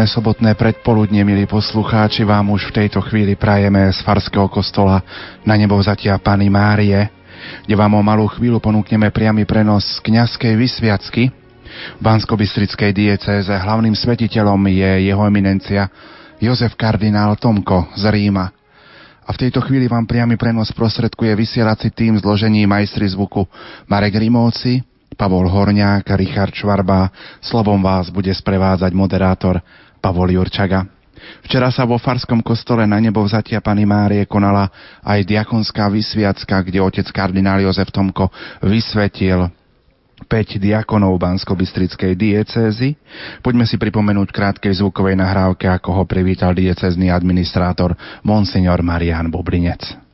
Príjemné sobotné predpoludne, milí poslucháči, vám už v tejto chvíli prajeme z Farského kostola na nebo vzatia Pany Márie, kde vám o malú chvíľu ponúkneme priamy prenos kňazskej vysviacky. V bansko diecéze hlavným svetiteľom je jeho eminencia Jozef kardinál Tomko z Ríma. A v tejto chvíli vám priamy prenos prostredkuje vysielací tým zložení majstri zvuku Marek Rimovci, Pavol Horňák, Richard Švarba. Slovom vás bude sprevádzať moderátor Pavol Jurčaga. Včera sa vo Farskom kostole na nebo vzatia Pany Márie konala aj diakonská vysviacka, kde otec kardinál Jozef Tomko vysvetil 5 diakonov Bansko-Bystrickej diecézy. Poďme si pripomenúť krátkej zvukovej nahrávke, ako ho privítal diecézny administrátor Monsignor Marian Bobrinec.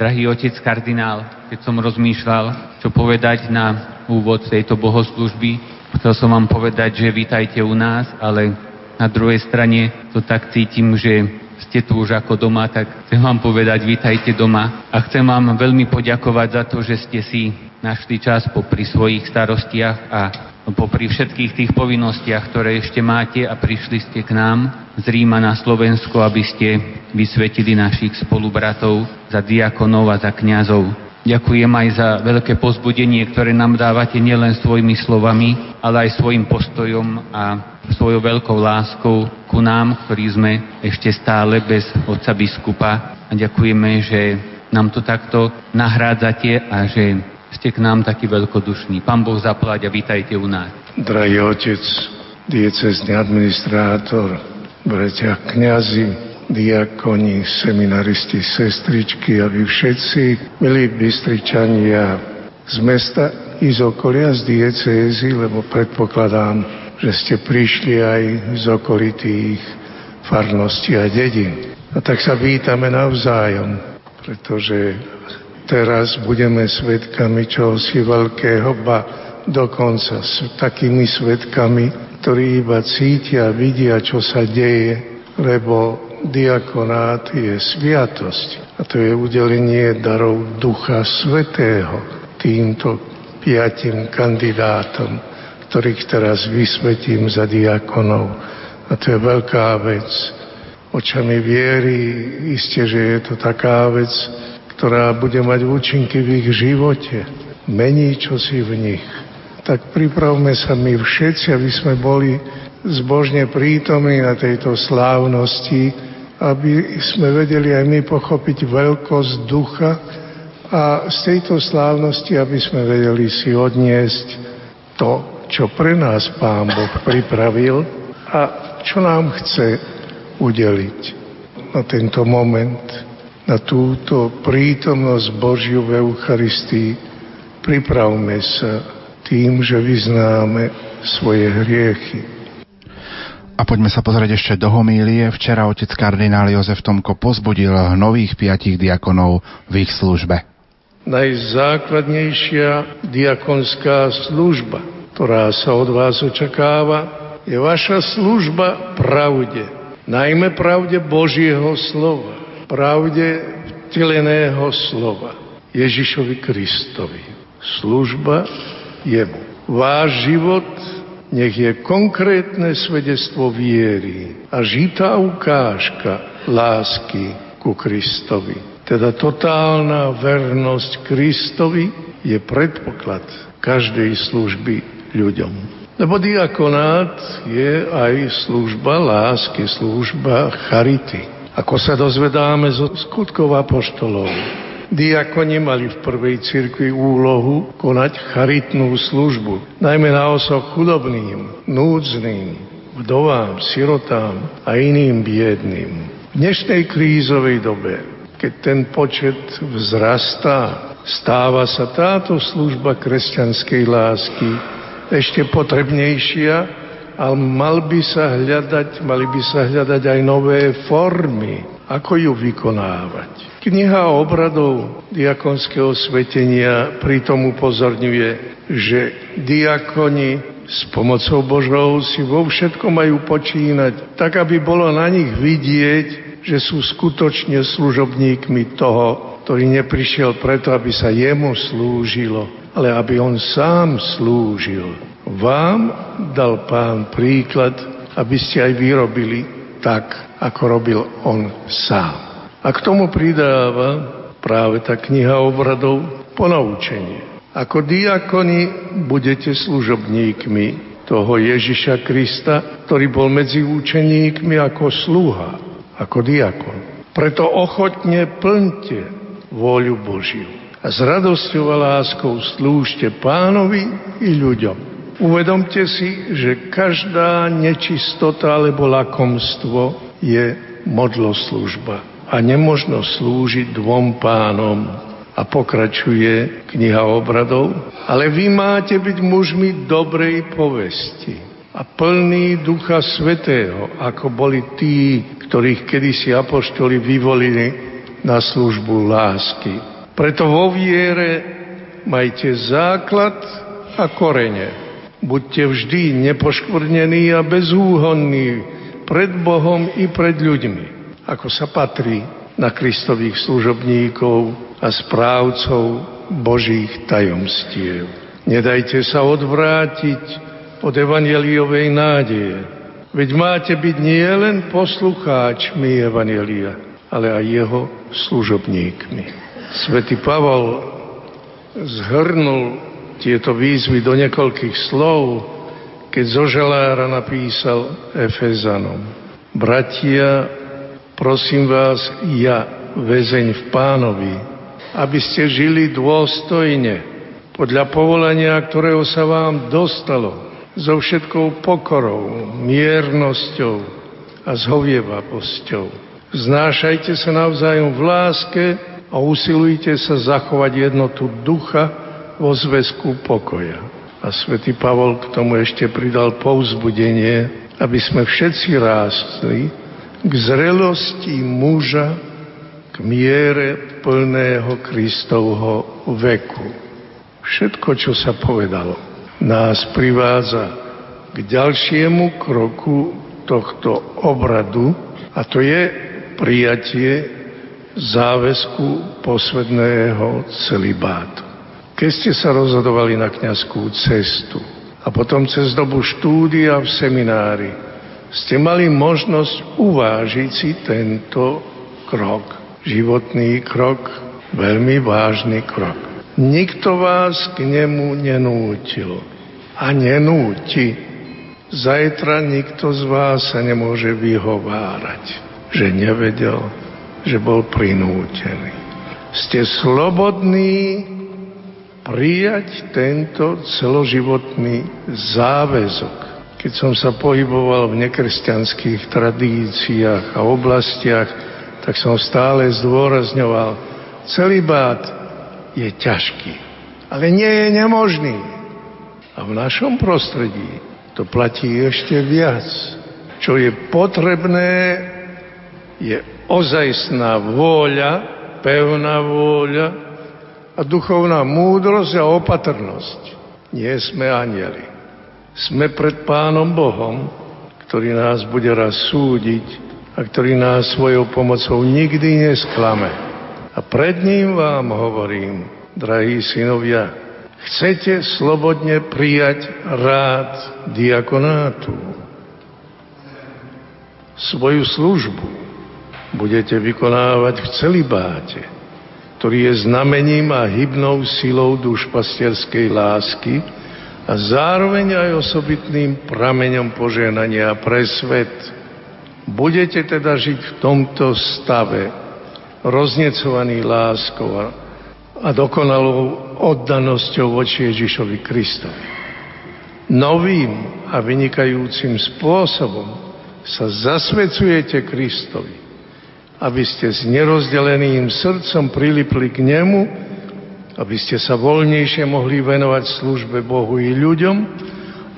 Drahý otec kardinál, keď som rozmýšľal, čo povedať na úvod tejto bohoslužby, chcel som vám povedať, že vítajte u nás, ale na druhej strane to tak cítim, že ste tu už ako doma, tak chcem vám povedať, vítajte doma. A chcem vám veľmi poďakovať za to, že ste si našli čas popri svojich starostiach a popri všetkých tých povinnostiach, ktoré ešte máte a prišli ste k nám z Ríma na Slovensko, aby ste vysvetili našich spolubratov za diakonov a za kňazov. Ďakujem aj za veľké pozbudenie, ktoré nám dávate nielen svojimi slovami, ale aj svojim postojom a svojou veľkou láskou ku nám, ktorí sme ešte stále bez otca biskupa. A ďakujeme, že nám to takto nahrádzate a že ste k nám taký veľkodušný. Pán Boh zaplať a vítajte u nás. Drahý otec, diecezný administrátor, bratia kňazi, diakoni, seminaristi, sestričky a vy všetci, milí Bystričania z mesta i z okolia, z diecézy, lebo predpokladám, že ste prišli aj z okolitých farností a dedín. A tak sa vítame navzájom, pretože teraz budeme svetkami čohosi veľkého, ba dokonca s takými svetkami, ktorí iba cítia, vidia, čo sa deje, lebo diakonát je sviatosť a to je udelenie darov Ducha Svetého týmto piatim kandidátom, ktorých teraz vysvetím za diakonov. A to je veľká vec. Očami viery, iste, že je to taká vec, ktorá bude mať účinky v ich živote. Mení čosi v nich tak pripravme sa my všetci, aby sme boli zbožne prítomní na tejto slávnosti, aby sme vedeli aj my pochopiť veľkosť ducha a z tejto slávnosti, aby sme vedeli si odniesť to, čo pre nás Pán Boh pripravil a čo nám chce udeliť na tento moment, na túto prítomnosť Božiu v Eucharistii. Pripravme sa tým, že vyznáme svoje hriechy. A poďme sa pozrieť ešte do homílie. Včera otec kardinál Jozef Tomko pozbudil nových piatich diakonov v ich službe. Najzákladnejšia diakonská služba, ktorá sa od vás očakáva, je vaša služba pravde. Najmä pravde Božieho slova. Pravde vteleného slova. Ježišovi Kristovi. Služba jemu. Váš život nech je konkrétne svedectvo viery a žitá ukážka lásky ku Kristovi. Teda totálna vernosť Kristovi je predpoklad každej služby ľuďom. Lebo diakonát je aj služba lásky, služba charity. Ako sa dozvedáme zo skutkov apoštolov. Diakoni mali v prvej cirkvi úlohu konať charitnú službu, najmä na osoch chudobným, núdznym, vdovám, sirotám a iným biedným. V dnešnej krízovej dobe, keď ten počet vzrastá, stáva sa táto služba kresťanskej lásky ešte potrebnejšia a mal by sa hľadať, mali by sa hľadať aj nové formy, ako ju vykonávať. Kniha obradov diakonského svetenia pritom upozorňuje, že diakoni s pomocou Božou si vo všetkom majú počínať, tak aby bolo na nich vidieť, že sú skutočne služobníkmi toho, ktorý neprišiel preto, aby sa jemu slúžilo, ale aby on sám slúžil. Vám dal pán príklad, aby ste aj vyrobili tak, ako robil on sám. A k tomu pridáva práve tá kniha obradov ponaučenie. Ako diakoni budete služobníkmi toho Ježiša Krista, ktorý bol medzi učeníkmi ako sluha, ako diakon. Preto ochotne plňte vôľu Božiu a s radosťou a láskou slúžte pánovi i ľuďom. Uvedomte si, že každá nečistota alebo lakomstvo je modloslužba a nemožno slúžiť dvom pánom. A pokračuje kniha obradov. Ale vy máte byť mužmi dobrej povesti a plný Ducha Svetého, ako boli tí, ktorých kedysi apoštoli vyvolili na službu lásky. Preto vo viere majte základ a korene. Buďte vždy nepoškvrnení a bezúhonní pred Bohom i pred ľuďmi, ako sa patrí na Kristových služobníkov a správcov Božích tajomstiev. Nedajte sa odvrátiť od evangeliovej nádeje. Veď máte byť nielen poslucháčmi evangelia, ale aj jeho služobníkmi. Svetý Pavol zhrnul tieto výzvy do niekoľkých slov, keď zo želára napísal Efezanom. Bratia, Prosím vás, ja, väzeň v pánovi, aby ste žili dôstojne, podľa povolania, ktorého sa vám dostalo, so všetkou pokorou, miernosťou a zhovievavosťou. Znášajte sa navzájom v láske a usilujte sa zachovať jednotu ducha vo zväzku pokoja. A svätý Pavol k tomu ešte pridal povzbudenie, aby sme všetci rástli k zrelosti muža, k miere plného Kristovho veku. Všetko, čo sa povedalo, nás privádza k ďalšiemu kroku tohto obradu a to je prijatie záväzku posledného celibátu. Keď ste sa rozhodovali na kňazskú cestu a potom cez dobu štúdia v seminári ste mali možnosť uvážiť si tento krok, životný krok, veľmi vážny krok. Nikto vás k nemu nenútil a nenúti. Zajtra nikto z vás sa nemôže vyhovárať, že nevedel, že bol prinútený. Ste slobodní prijať tento celoživotný záväzok keď som sa pohyboval v nekresťanských tradíciách a oblastiach, tak som stále zdôrazňoval, celibát je ťažký, ale nie je nemožný. A v našom prostredí to platí ešte viac. Čo je potrebné, je ozajstná vôľa, pevná vôľa a duchovná múdrosť a opatrnosť. Nie sme anieli. Sme pred Pánom Bohom, ktorý nás bude raz súdiť a ktorý nás svojou pomocou nikdy nesklame. A pred ním vám hovorím, drahí synovia, chcete slobodne prijať rád diakonátu. Svoju službu budete vykonávať v celibáte, ktorý je znamením a hybnou silou dušpastierskej lásky, a zároveň aj osobitným prameňom poženania pre svet. Budete teda žiť v tomto stave, roznecovaný láskou a dokonalou oddanosťou voči Ježišovi Kristovi. Novým a vynikajúcim spôsobom sa zasvecujete Kristovi, aby ste s nerozdeleným srdcom prilipli k Nemu, aby ste sa voľnejšie mohli venovať službe Bohu i ľuďom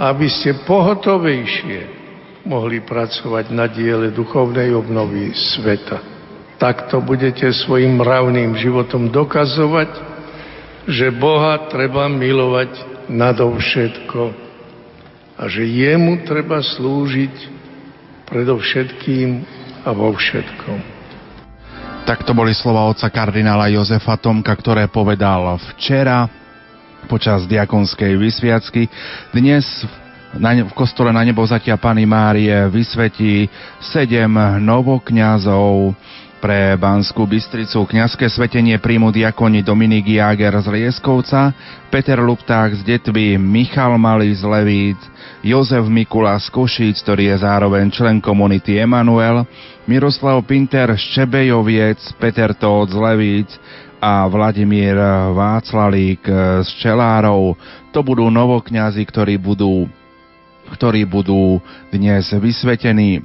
aby ste pohotovejšie mohli pracovať na diele duchovnej obnovy sveta. Takto budete svojim mravným životom dokazovať, že Boha treba milovať nadovšetko a že jemu treba slúžiť predovšetkým a vo všetkom. Tak to boli slova otca kardinála Jozefa Tomka, ktoré povedal včera počas diakonskej vysviacky. Dnes v kostole na nebo zatia Pany Márie vysvetí sedem novokňazov pre Banskú Bystricu. Kňazské svetenie príjmu diakoni Dominik Jager z Lieskovca, Peter Lupták z Detvy, Michal Malý z Levíc, Jozef Mikula z Košíc, ktorý je zároveň člen komunity Emanuel, Miroslav Pinter z Čebejoviec, Peter Tóth z Levíc a Vladimír Václalík z Čelárov. To budú novokňazi, ktorí budú ktorí budú dnes vysvetení.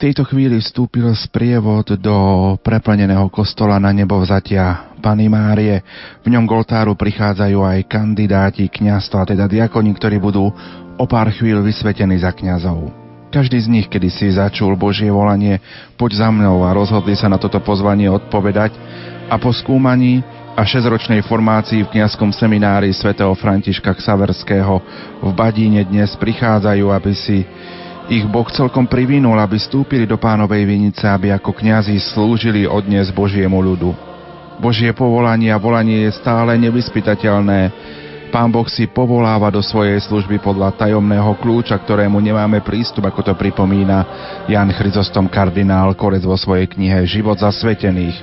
Tejto chvíli vstúpil sprievod do preplneného kostola na nebo vzatia Pany Márie. V ňom k oltáru prichádzajú aj kandidáti kniazstva, teda diakoni, ktorí budú o pár chvíľ vysvetení za kňazov. Každý z nich, kedy si začul Božie volanie, poď za mnou a rozhodli sa na toto pozvanie odpovedať a po skúmaní a šesťročnej formácii v kňazskom seminári svätého Františka Ksaverského v Badíne dnes prichádzajú, aby si ich Boh celkom privinul, aby stúpili do pánovej vinice, aby ako kňazi slúžili odnes Božiemu ľudu. Božie povolanie a volanie je stále nevyspytateľné. Pán Boh si povoláva do svojej služby podľa tajomného kľúča, ktorému nemáme prístup, ako to pripomína Jan Chryzostom kardinál Korec vo svojej knihe Život zasvetených.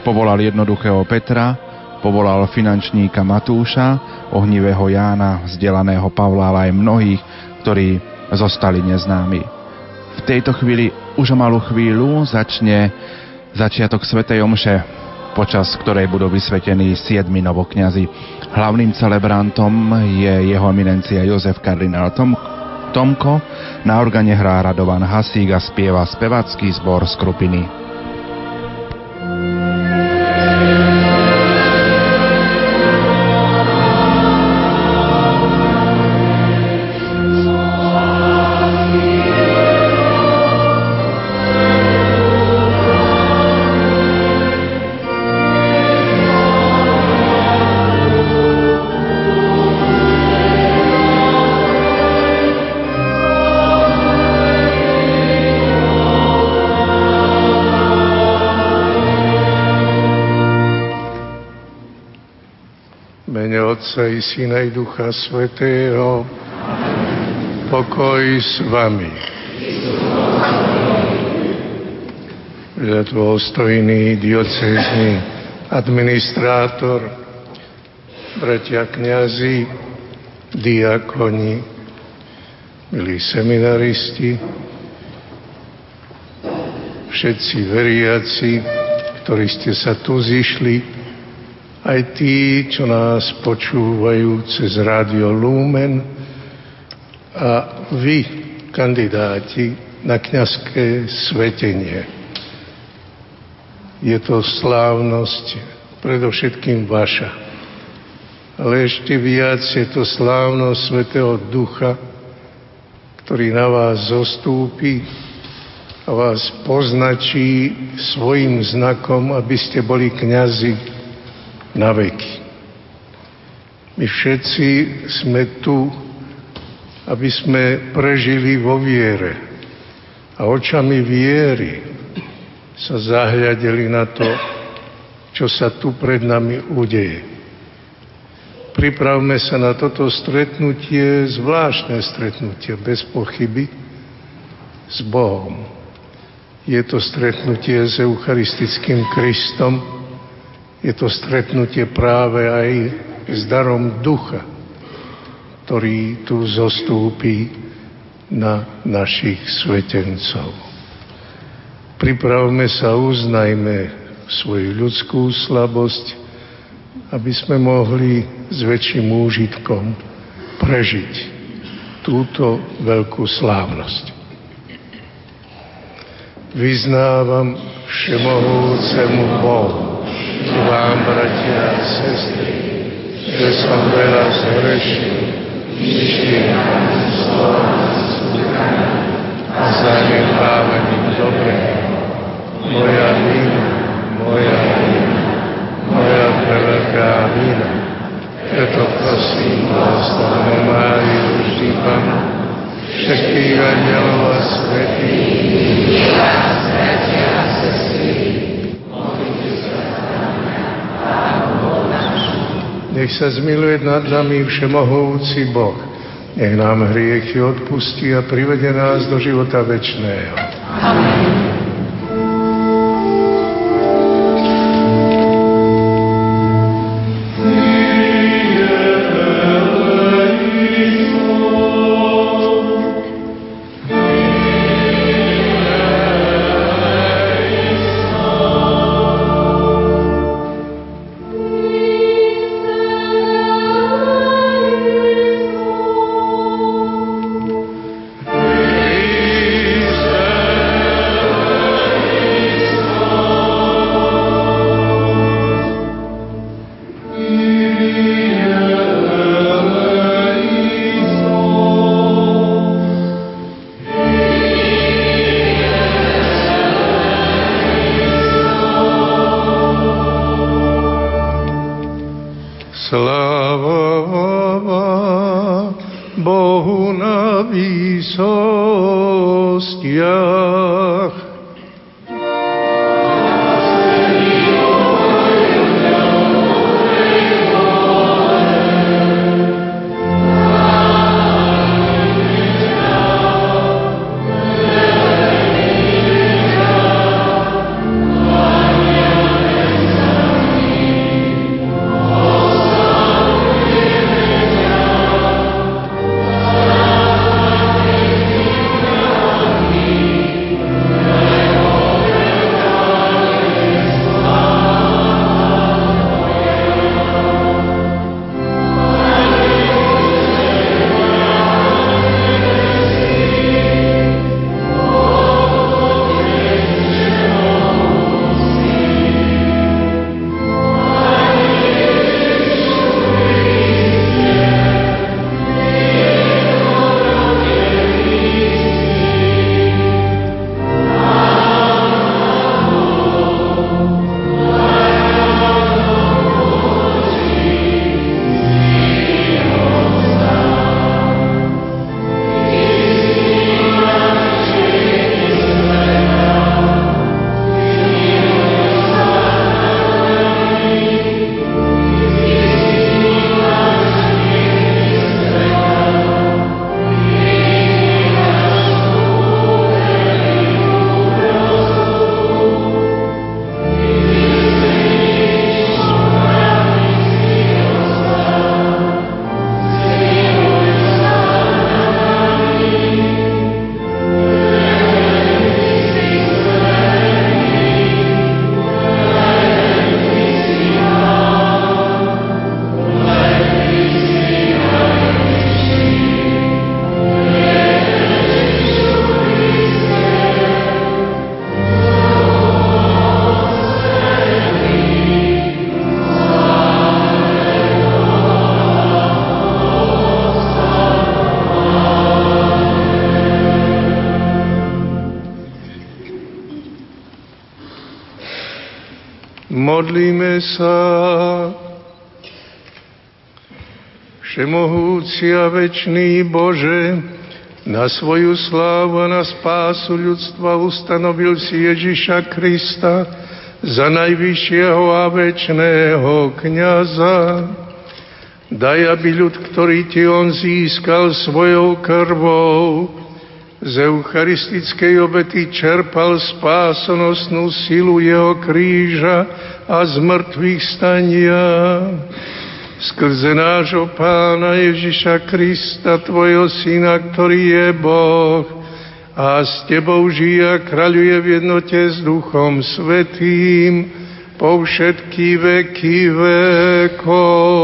Povolal jednoduchého Petra, Povolal finančníka Matúša, ohnivého Jána, vzdelaného Pavla, ale aj mnohých, ktorí zostali neznámi. V tejto chvíli, už o malú chvíľu, začne začiatok Svetej Omše, počas ktorej budú vysvetení siedmi novokňazi. Hlavným celebrantom je jeho eminencia Jozef kardinál Tom, Tomko, na organe hrá Radovan Hasík a spieva spevacký zbor Skrupiny. Otca i Syna i Ducha Svetého. Pokoj s vami. Dôstojný diocézny administrátor, bratia kniazy, diakoni, milí seminaristi, všetci veriaci, ktorí ste sa tu zišli, aj tí, čo nás počúvajú cez Rádio Lumen a vy, kandidáti na kňazské svetenie. Je to slávnosť predovšetkým vaša. Ale ešte viac je to slávnosť Svetého Ducha, ktorý na vás zostúpi a vás poznačí svojim znakom, aby ste boli kňazi na veky. My všetci sme tu, aby sme prežili vo viere a očami viery sa zahľadeli na to, čo sa tu pred nami udeje. Pripravme sa na toto stretnutie, zvláštne stretnutie, bez pochyby, s Bohom. Je to stretnutie s Eucharistickým Kristom, je to stretnutie práve aj s darom ducha, ktorý tu zostúpi na našich svetencov. Pripravme sa, uznajme svoju ľudskú slabosť, aby sme mohli s väčším úžitkom prežiť túto veľkú slávnosť. Vyznávam všemohúcemu Bohu, vám, bratia a sestry, že som veľa zhrešil, myšlienkami, slovami, skutkami a zanedbávaním dobrého. Moja vina, moja vina, moja veľká vina. Preto prosím blahoslavnú Máriu vždy Pana, všetkých anielov a svetých, bratia a sestry, Nech sa zmiluje nad nami všemohúci Boh. Nech nám hriechy odpustí a privede nás do života večného. Amen. Všemohúci a večný Bože, na svoju slávu a na spásu ľudstva ustanovil si Ježiša Krista za najvyššieho a večného kniaza. Daj, aby ľud, ktorý ti on získal svojou krvou, z eucharistickej obety čerpal spásonosnú silu jeho kríža a z mŕtvych stania. Skrze nášho Pána Ježiša Krista, Tvojho Syna, ktorý je Boh a s Tebou žije a kráľuje v jednote s Duchom Svetým po všetky veky vekov.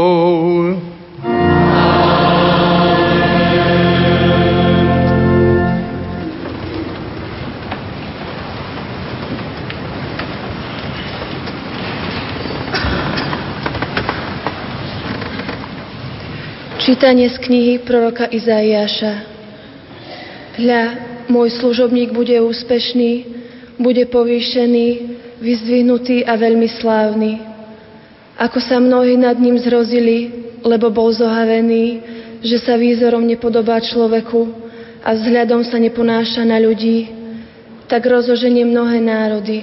Čítanie z knihy proroka Izaiáša. Hľa, môj služobník bude úspešný, bude povýšený, vyzdvihnutý a veľmi slávny. Ako sa mnohí nad ním zrozili, lebo bol zohavený, že sa výzorom nepodobá človeku a vzhľadom sa neponáša na ľudí, tak rozoženie mnohé národy.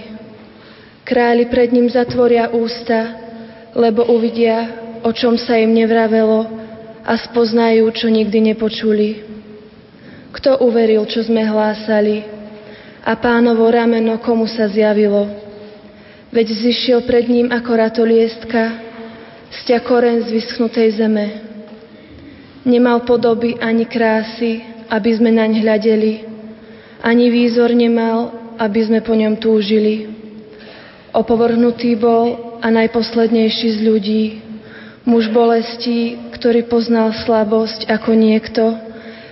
Králi pred ním zatvoria ústa, lebo uvidia, o čom sa im nevravelo a spoznajú, čo nikdy nepočuli. Kto uveril, čo sme hlásali a pánovo rameno komu sa zjavilo? Veď zišiel pred ním ako ratoliestka, stia koren z vyschnutej zeme. Nemal podoby ani krásy, aby sme naň hľadeli, ani výzor nemal, aby sme po ňom túžili. Opovrhnutý bol a najposlednejší z ľudí, muž bolestí, ktorý poznal slabosť ako niekto,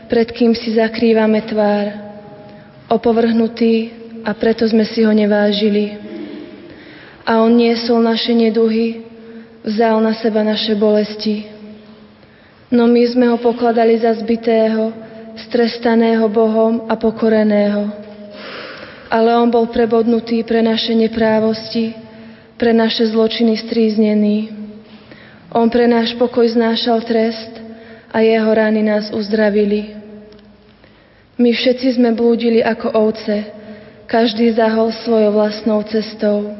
pred kým si zakrývame tvár. Opovrhnutý a preto sme si ho nevážili. A on niesol naše neduhy, vzal na seba naše bolesti. No my sme ho pokladali za zbitého, strestaného Bohom a pokoreného. Ale on bol prebodnutý pre naše neprávosti, pre naše zločiny stríznený. On pre náš pokoj znášal trest a jeho rány nás uzdravili. My všetci sme blúdili ako ovce, každý zahol svojou vlastnou cestou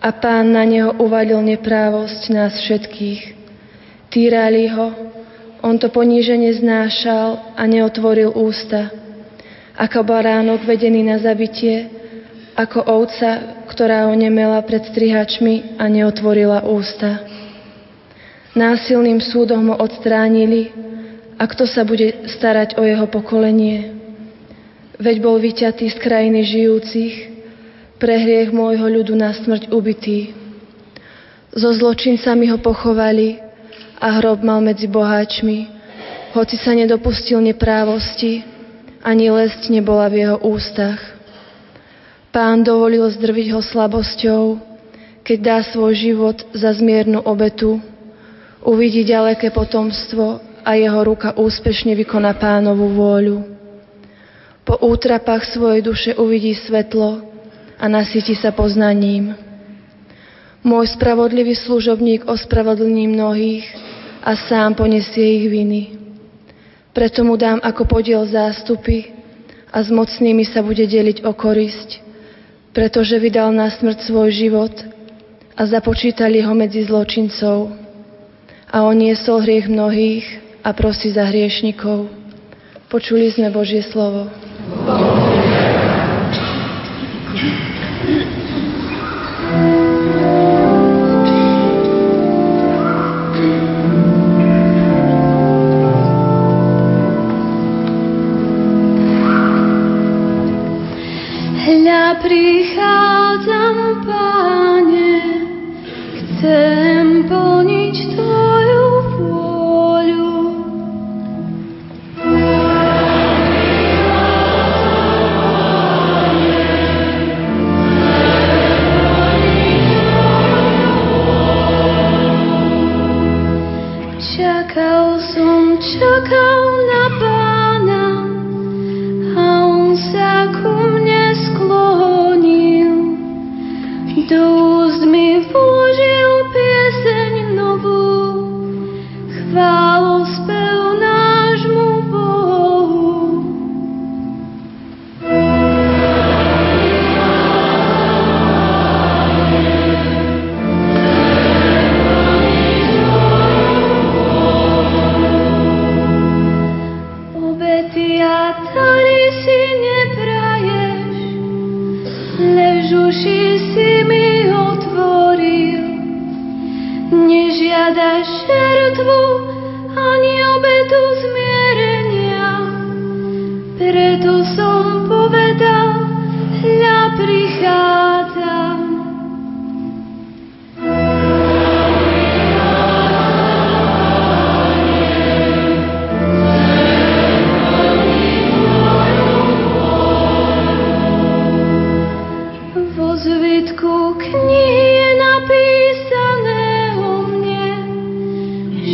a pán na neho uvadil neprávosť nás všetkých. Týrali ho, on to poníženie znášal a neotvoril ústa. Ako baránok vedený na zabitie, ako ovca, ktorá ho nemela pred strihačmi a neotvorila ústa. Násilným súdom ho odstránili a kto sa bude starať o jeho pokolenie? Veď bol vyťatý z krajiny žijúcich, pre hriech môjho ľudu na smrť ubitý. So zločincami ho pochovali a hrob mal medzi boháčmi, hoci sa nedopustil neprávosti, ani lesť nebola v jeho ústach. Pán dovolil zdrviť ho slabosťou, keď dá svoj život za zmiernu obetu, uvidí ďaleké potomstvo a jeho ruka úspešne vykoná pánovú vôľu. Po útrapách svojej duše uvidí svetlo a nasytí sa poznaním. Môj spravodlivý služobník ospravodlní mnohých a sám ponesie ich viny. Preto mu dám ako podiel zástupy a s mocnými sa bude deliť o korisť, pretože vydal na smrť svoj život a započítali ho medzi zločincov. A on niesol hriech mnohých a prosí za hriešnikov. Počuli sme Božie slovo. Hľa prichádzam,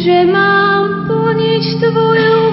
že mám plniť Tvoju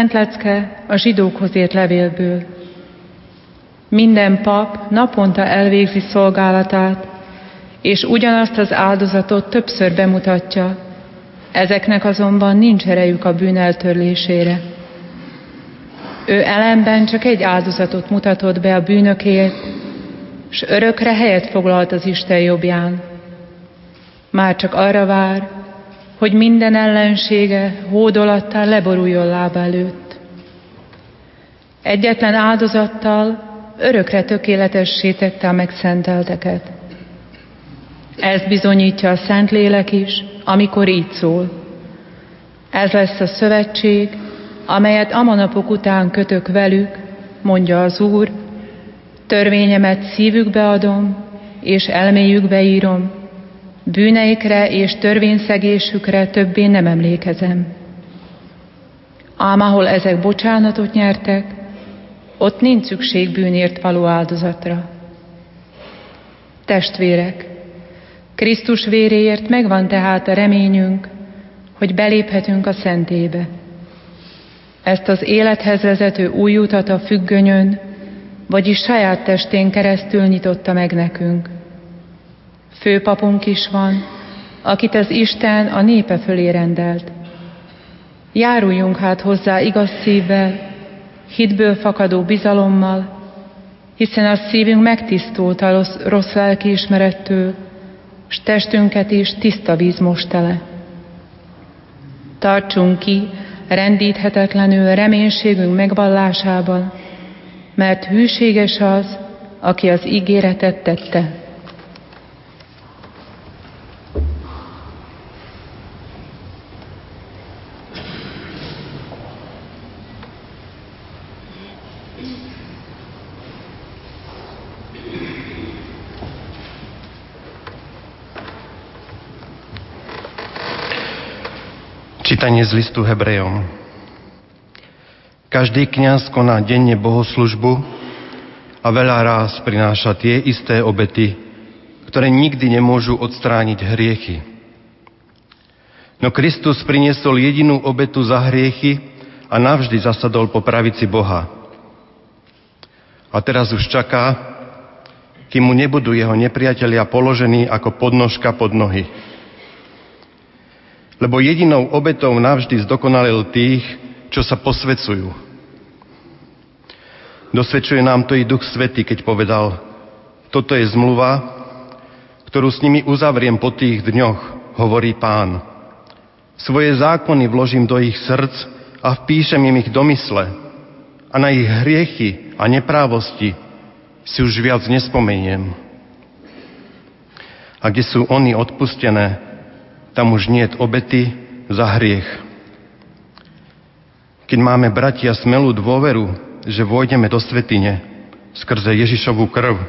Szent lecke a zsidókhoz ért levélből. Minden pap naponta elvégzi szolgálatát, és ugyanazt az áldozatot többször bemutatja, ezeknek azonban nincs erejük a bűn eltörlésére. Ő ellenben csak egy áldozatot mutatott be a bűnökért, s örökre helyet foglalt az Isten jobbján. Már csak arra vár, hogy minden ellensége hódolattal leboruljon lába előtt. Egyetlen áldozattal örökre tökéletessé tette a megszentelteket. Ezt bizonyítja a Szentlélek is, amikor így szól. Ez lesz a szövetség, amelyet amanapok után kötök velük, mondja az Úr, törvényemet szívükbe adom, és elméjükbe írom, Bűneikre és törvényszegésükre többé nem emlékezem. Ám ahol ezek bocsánatot nyertek, ott nincs szükség bűnért való áldozatra. Testvérek, Krisztus véréért megvan tehát a reményünk, hogy beléphetünk a szentébe. Ezt az élethez vezető új utat a függönyön, vagyis saját testén keresztül nyitotta meg nekünk – Főpapunk is van, akit az Isten a népe fölé rendelt. Járuljunk hát hozzá igaz szívvel, hitből fakadó bizalommal, hiszen a szívünk megtisztult a rossz, rossz lelkiismerettől, s testünket is tiszta víz most tele. Tartsunk ki rendíthetetlenül reménységünk megvallásában, mert hűséges az, aki az ígéretet tette. Čítanie z listu Hebrejom. Každý kniaz koná denne bohoslužbu a veľa ráz prináša tie isté obety, ktoré nikdy nemôžu odstrániť hriechy. No Kristus priniesol jedinú obetu za hriechy a navždy zasadol po pravici Boha. A teraz už čaká, kým mu nebudú jeho nepriatelia položení ako podnožka pod nohy lebo jedinou obetou navždy zdokonalil tých, čo sa posvecujú. Dosvedčuje nám to i Duch Svety, keď povedal, toto je zmluva, ktorú s nimi uzavriem po tých dňoch, hovorí pán. Svoje zákony vložím do ich srdc a vpíšem im ich domysle a na ich hriechy a neprávosti si už viac nespomeniem. A kde sú oni odpustené, tam už nie je obety za hriech. Keď máme, bratia, smelú dôveru, že vôjdeme do svetine skrze Ježišovú krv,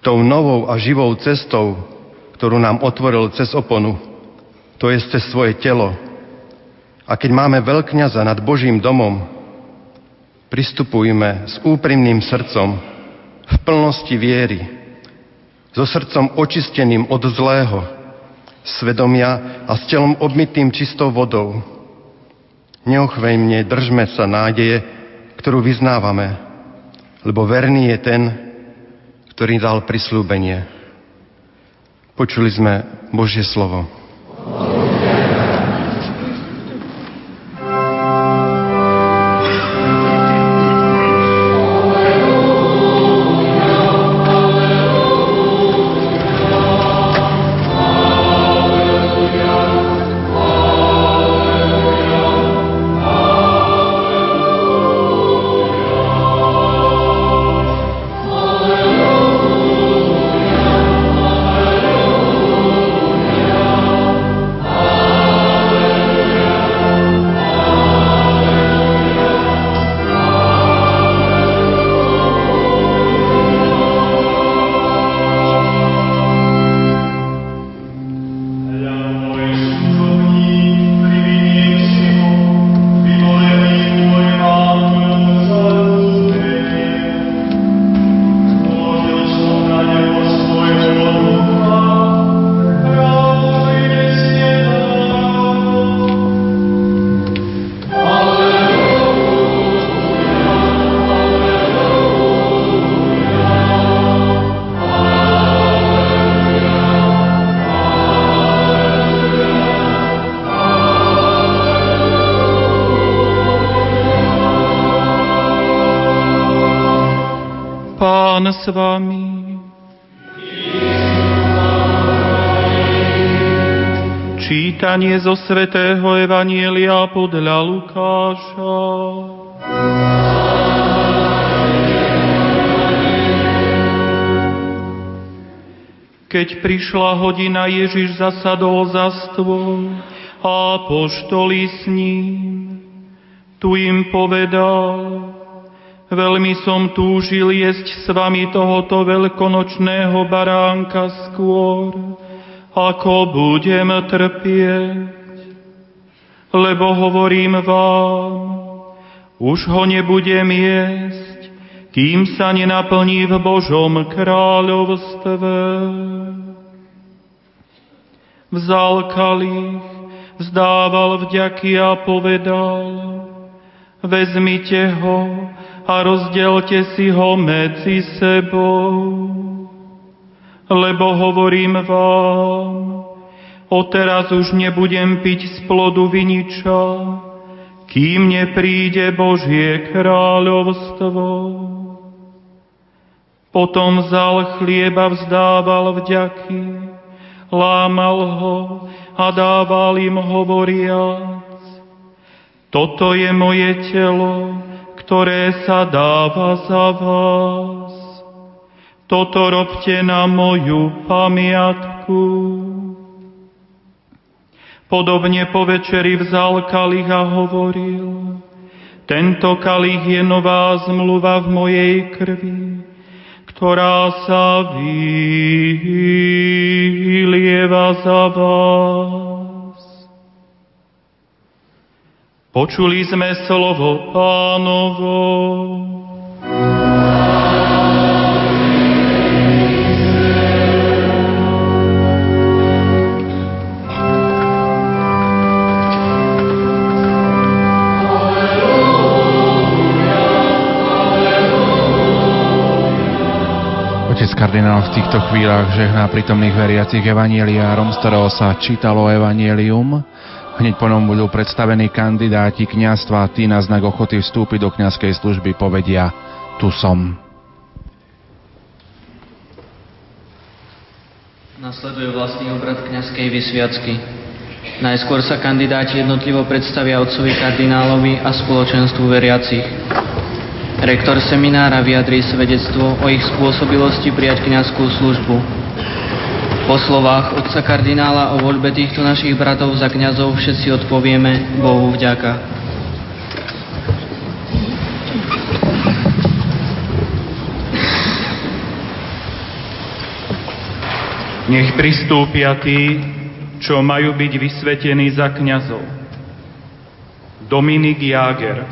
tou novou a živou cestou, ktorú nám otvoril cez oponu, to je cez svoje telo. A keď máme veľkňaza nad Božím domom, pristupujme s úprimným srdcom, v plnosti viery, so srdcom očisteným od zlého, svedomia a s telom obmytým čistou vodou. Neochvejmne držme sa nádeje, ktorú vyznávame, lebo verný je ten, ktorý dal prislúbenie. Počuli sme Božie slovo. Čítanie zo svätého Evanielia podľa Lukáša. Keď prišla hodina, Ježiš zasadol za stôl a poštoli s ním. Tu im povedal, veľmi som túžil jesť s vami tohoto veľkonočného baránka skôr, ako budem trpieť. Lebo hovorím vám, už ho nebudem jesť, kým sa nenaplní v Božom kráľovstve. Vzal kalich, vzdával vďaky a povedal, vezmite ho a rozdielte si ho medzi sebou. Lebo hovorím vám, odteraz už nebudem piť z plodu viniča, kým nepríde Božie kráľovstvo. Potom vzal chlieba, vzdával vďaky, lámal ho a dával im hovoriac, toto je moje telo, ktoré sa dáva za vás. Toto robte na moju pamiatku. Podobne po večeri vzal kalich a hovoril, tento kalich je nová zmluva v mojej krvi, ktorá sa vylieva za vás. Počuli sme slovo pánovo. Otec kardinál v týchto chvíľach žehná prítomných veriacich evanieliárom, z ktorého sa čítalo evanielium. Hneď po ňom budú predstavení kandidáti kniazstva a tí na znak ochoty vstúpiť do kniazkej služby povedia Tu som. Nasleduje vlastný obrad kniazkej vysviacky. Najskôr sa kandidáti jednotlivo predstavia otcovi kardinálovi a spoločenstvu veriacich. Rektor seminára vyjadrí svedectvo o ich spôsobilosti prijať kniazskú službu. Po slovách otca kardinála o voľbe týchto našich bratov za kňazov všetci odpovieme Bohu vďaka. Nech pristúpia tí, čo majú byť vysvetení za kňazov. Dominik Jáger,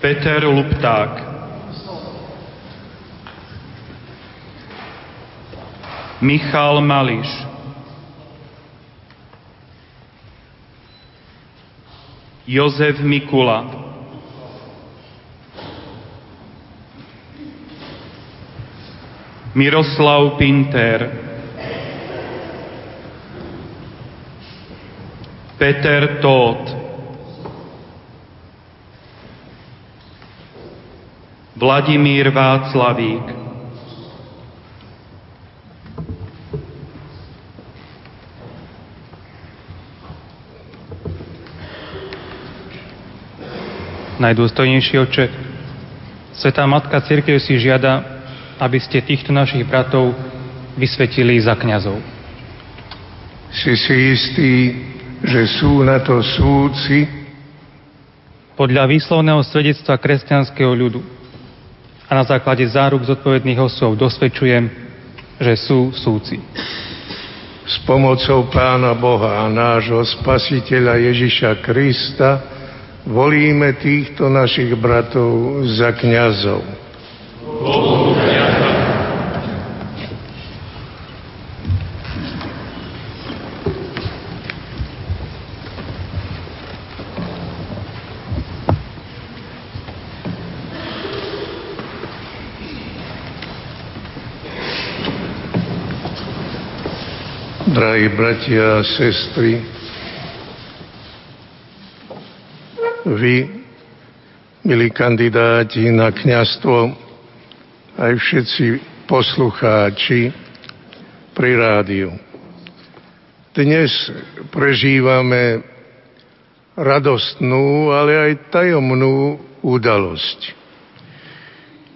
Peter Lupták. Michal Mališ. Jozef Mikula. Miroslav Pinter. Peter Tóth. Vladimír Václavík. Najdôstojnejší oče, Svetá Matka Církev si žiada, aby ste týchto našich bratov vysvetili za kňazov. Si si istý, že sú na to súci? Podľa výslovného svedectva kresťanského ľudu a na základe záruk zodpovedných osôb dosvedčujem, že sú súci. S pomocou Pána Boha a nášho Spasiteľa Ježiša Krista volíme týchto našich bratov za kňazov. Bohu drahí bratia a sestry, vy, milí kandidáti na kňastvo, aj všetci poslucháči pri rádiu. Dnes prežívame radostnú, ale aj tajomnú udalosť.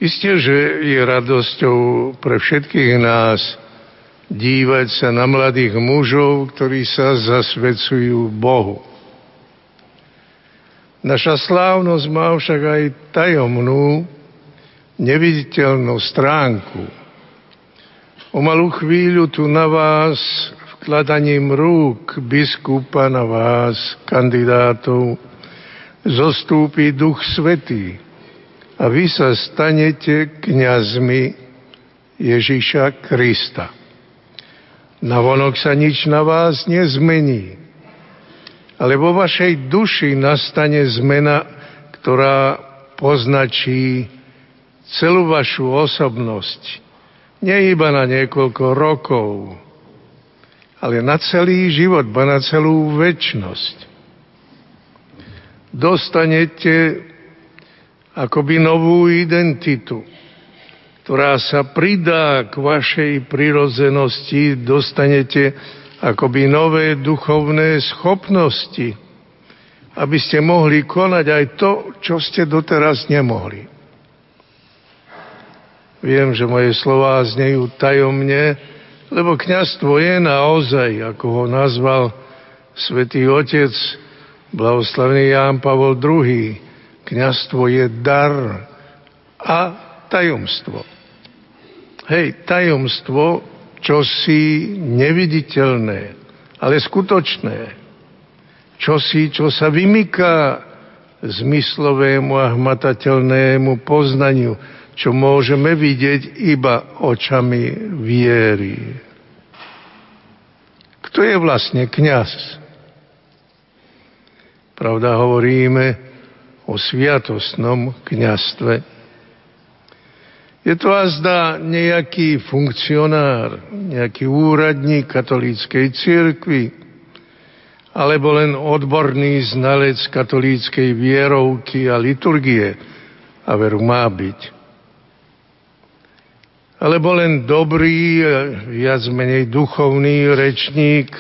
Isté, že je radosťou pre všetkých nás dívať sa na mladých mužov, ktorí sa zasvedcujú Bohu. Naša slávnosť má však aj tajomnú, neviditeľnú stránku. O malú chvíľu tu na vás vkladaním rúk biskupa na vás, kandidátov, zostúpi Duch Svetý a vy sa stanete kňazmi Ježíša Krista. Navonok sa nič na vás nezmení, ale vo vašej duši nastane zmena, ktorá poznačí celú vašu osobnosť. Nie iba na niekoľko rokov, ale na celý život, ba na celú väčnosť. Dostanete akoby novú identitu, ktorá sa pridá k vašej prirozenosti, dostanete akoby nové duchovné schopnosti, aby ste mohli konať aj to, čo ste doteraz nemohli. Viem, že moje slová znejú tajomne, lebo kňastvo je naozaj, ako ho nazval svätý Otec, blahoslavný Ján Pavol II, Kňazstvo je dar a tajomstvo. Hej, tajomstvo, čo si neviditeľné, ale skutočné. Čo si, čo sa vymyká zmyslovému a hmatateľnému poznaniu, čo môžeme vidieť iba očami viery. Kto je vlastne kňaz? Pravda, hovoríme, o sviatostnom kňastve. Je to azda nejaký funkcionár, nejaký úradník katolíckej cirkvi, alebo len odborný znalec katolíckej vierovky a liturgie, a veru má byť. Alebo len dobrý, viac menej duchovný rečník,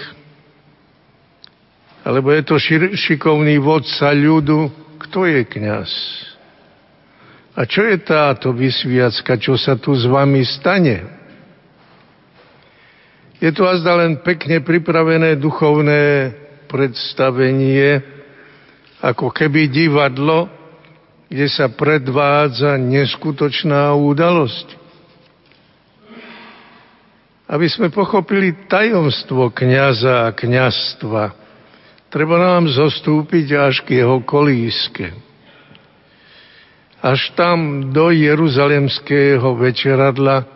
alebo je to šikovný vodca ľudu, kto je kňaz? A čo je táto vysviacka, čo sa tu s vami stane? Je to azda len pekne pripravené duchovné predstavenie, ako keby divadlo, kde sa predvádza neskutočná udalosť. Aby sme pochopili tajomstvo kniaza a kniazstva, Treba nám zostúpiť až k jeho kolíske. Až tam do Jeruzalemského večeradla,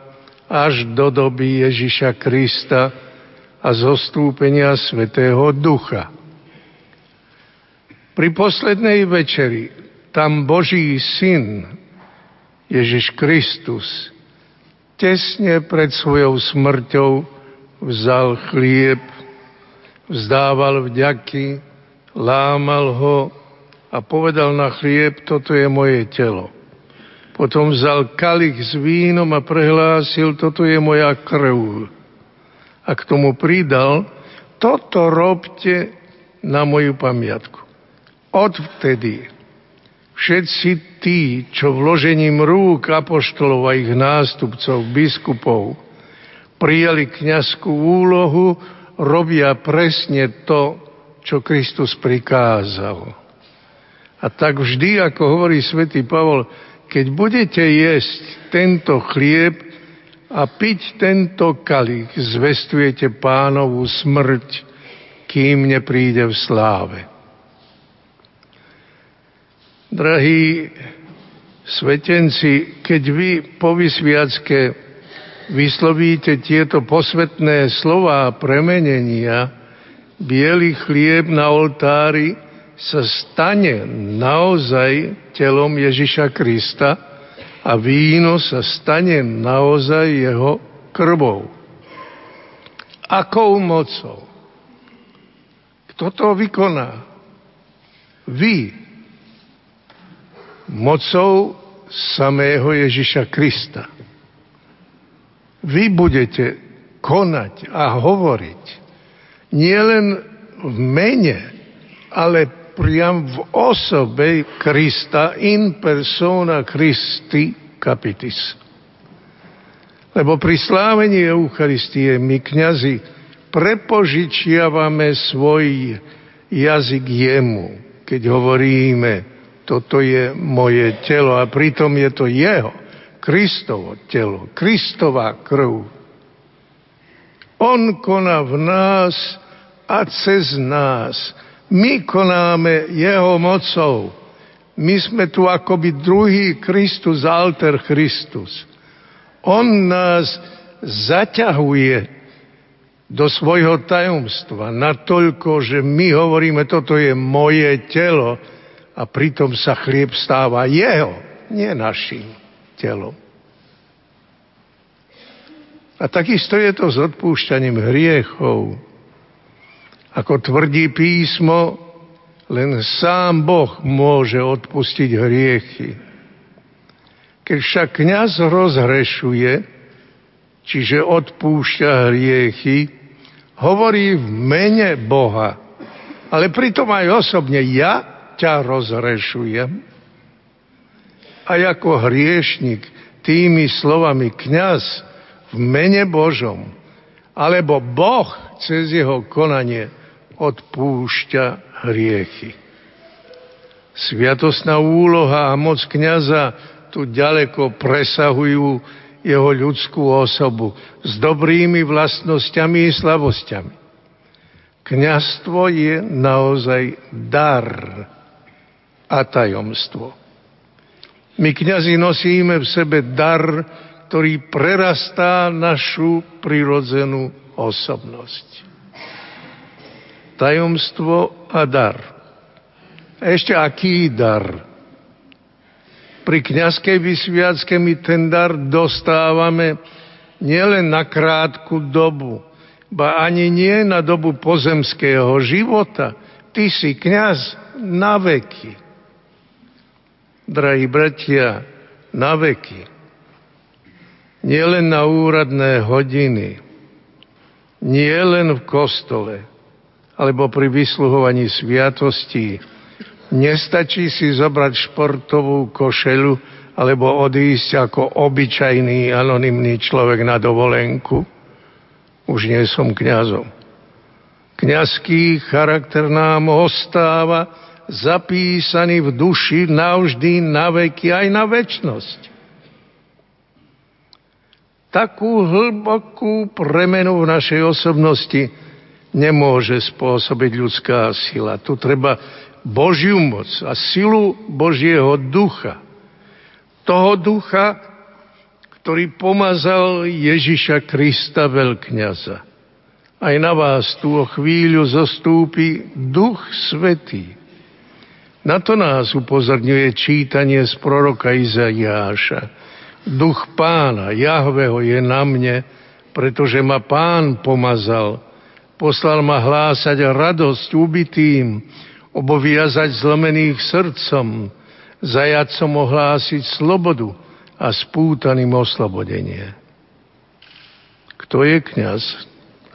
až do doby Ježiša Krista a zostúpenia Svetého Ducha. Pri poslednej večeri tam Boží syn Ježiš Kristus tesne pred svojou smrťou vzal chlieb vzdával vďaky, lámal ho a povedal na chlieb, toto je moje telo. Potom vzal kalich s vínom a prehlásil, toto je moja krv. A k tomu pridal, toto robte na moju pamiatku. Odvtedy všetci tí, čo vložením rúk apoštolov a ich nástupcov, biskupov, prijali kniazskú úlohu, robia presne to, čo Kristus prikázal. A tak vždy, ako hovorí svätý Pavol, keď budete jesť tento chlieb a piť tento kalich, zvestujete pánovú smrť, kým nepríde v sláve. Drahí svetenci, keď vy po vysviacke vyslovíte tieto posvetné slova premenenia, biely chlieb na oltári sa stane naozaj telom Ježiša Krista a víno sa stane naozaj jeho krvou. Akou mocou? Kto to vykoná? Vy. mocou samého Ježiša Krista. Vy budete konať a hovoriť nielen v mene, ale priam v osobe Krista in persona Christi capitis. Lebo pri slávení Eucharistie my kňazi prepožičiavame svoj jazyk jemu, keď hovoríme, toto je moje telo a pritom je to jeho, Kristovo telo, Kristová krv. On koná v nás a cez nás. My konáme jeho mocou. My sme tu akoby druhý Kristus, alter Christus. On nás zaťahuje do svojho tajomstva natoľko, že my hovoríme, toto je moje telo a pritom sa chlieb stáva jeho, nie našim telom. A takisto je to s odpúšťaním hriechov. Ako tvrdí písmo, len sám Boh môže odpustiť hriechy. Keď však kniaz rozhrešuje, čiže odpúšťa hriechy, hovorí v mene Boha, ale pritom aj osobne ja ťa rozrešujem. A ako hriešnik tými slovami kňaz v mene Božom, alebo Boh cez jeho konanie odpúšťa hriechy. Sviatosná úloha a moc kniaza tu ďaleko presahujú jeho ľudskú osobu s dobrými vlastnosťami i slabosťami. Kňastvo je naozaj dar a tajomstvo. My kňazi nosíme v sebe dar, ktorý prerastá našu prirodzenú osobnosť. Tajomstvo a dar. Ešte aký dar? pri kniazkej vysviacke my ten dar dostávame nielen na krátku dobu, ba ani nie na dobu pozemského života. Ty si kniaz na veky. Drahí bratia, na veky. Nie len na úradné hodiny, nie len v kostole, alebo pri vysluhovaní sviatostí, Nestačí si zobrať športovú košelu alebo odísť ako obyčajný anonymný človek na dovolenku. Už nie som kňazom. Kňazský charakter nám ostáva zapísaný v duši navždy, na veky, aj na väčnosť. Takú hlbokú premenu v našej osobnosti nemôže spôsobiť ľudská sila. Tu treba Božiu moc a silu Božieho ducha. Toho ducha, ktorý pomazal Ježiša Krista veľkňaza. Aj na vás tu o chvíľu zostúpi Duch Svetý. Na to nás upozorňuje čítanie z proroka Izaiáša. Duch pána, Jahveho je na mne, pretože ma pán pomazal. Poslal ma hlásať radosť ubitým, oboviazať zlomených srdcom, zajacom ohlásiť slobodu a spútaným oslobodenie. Kto je kňaz?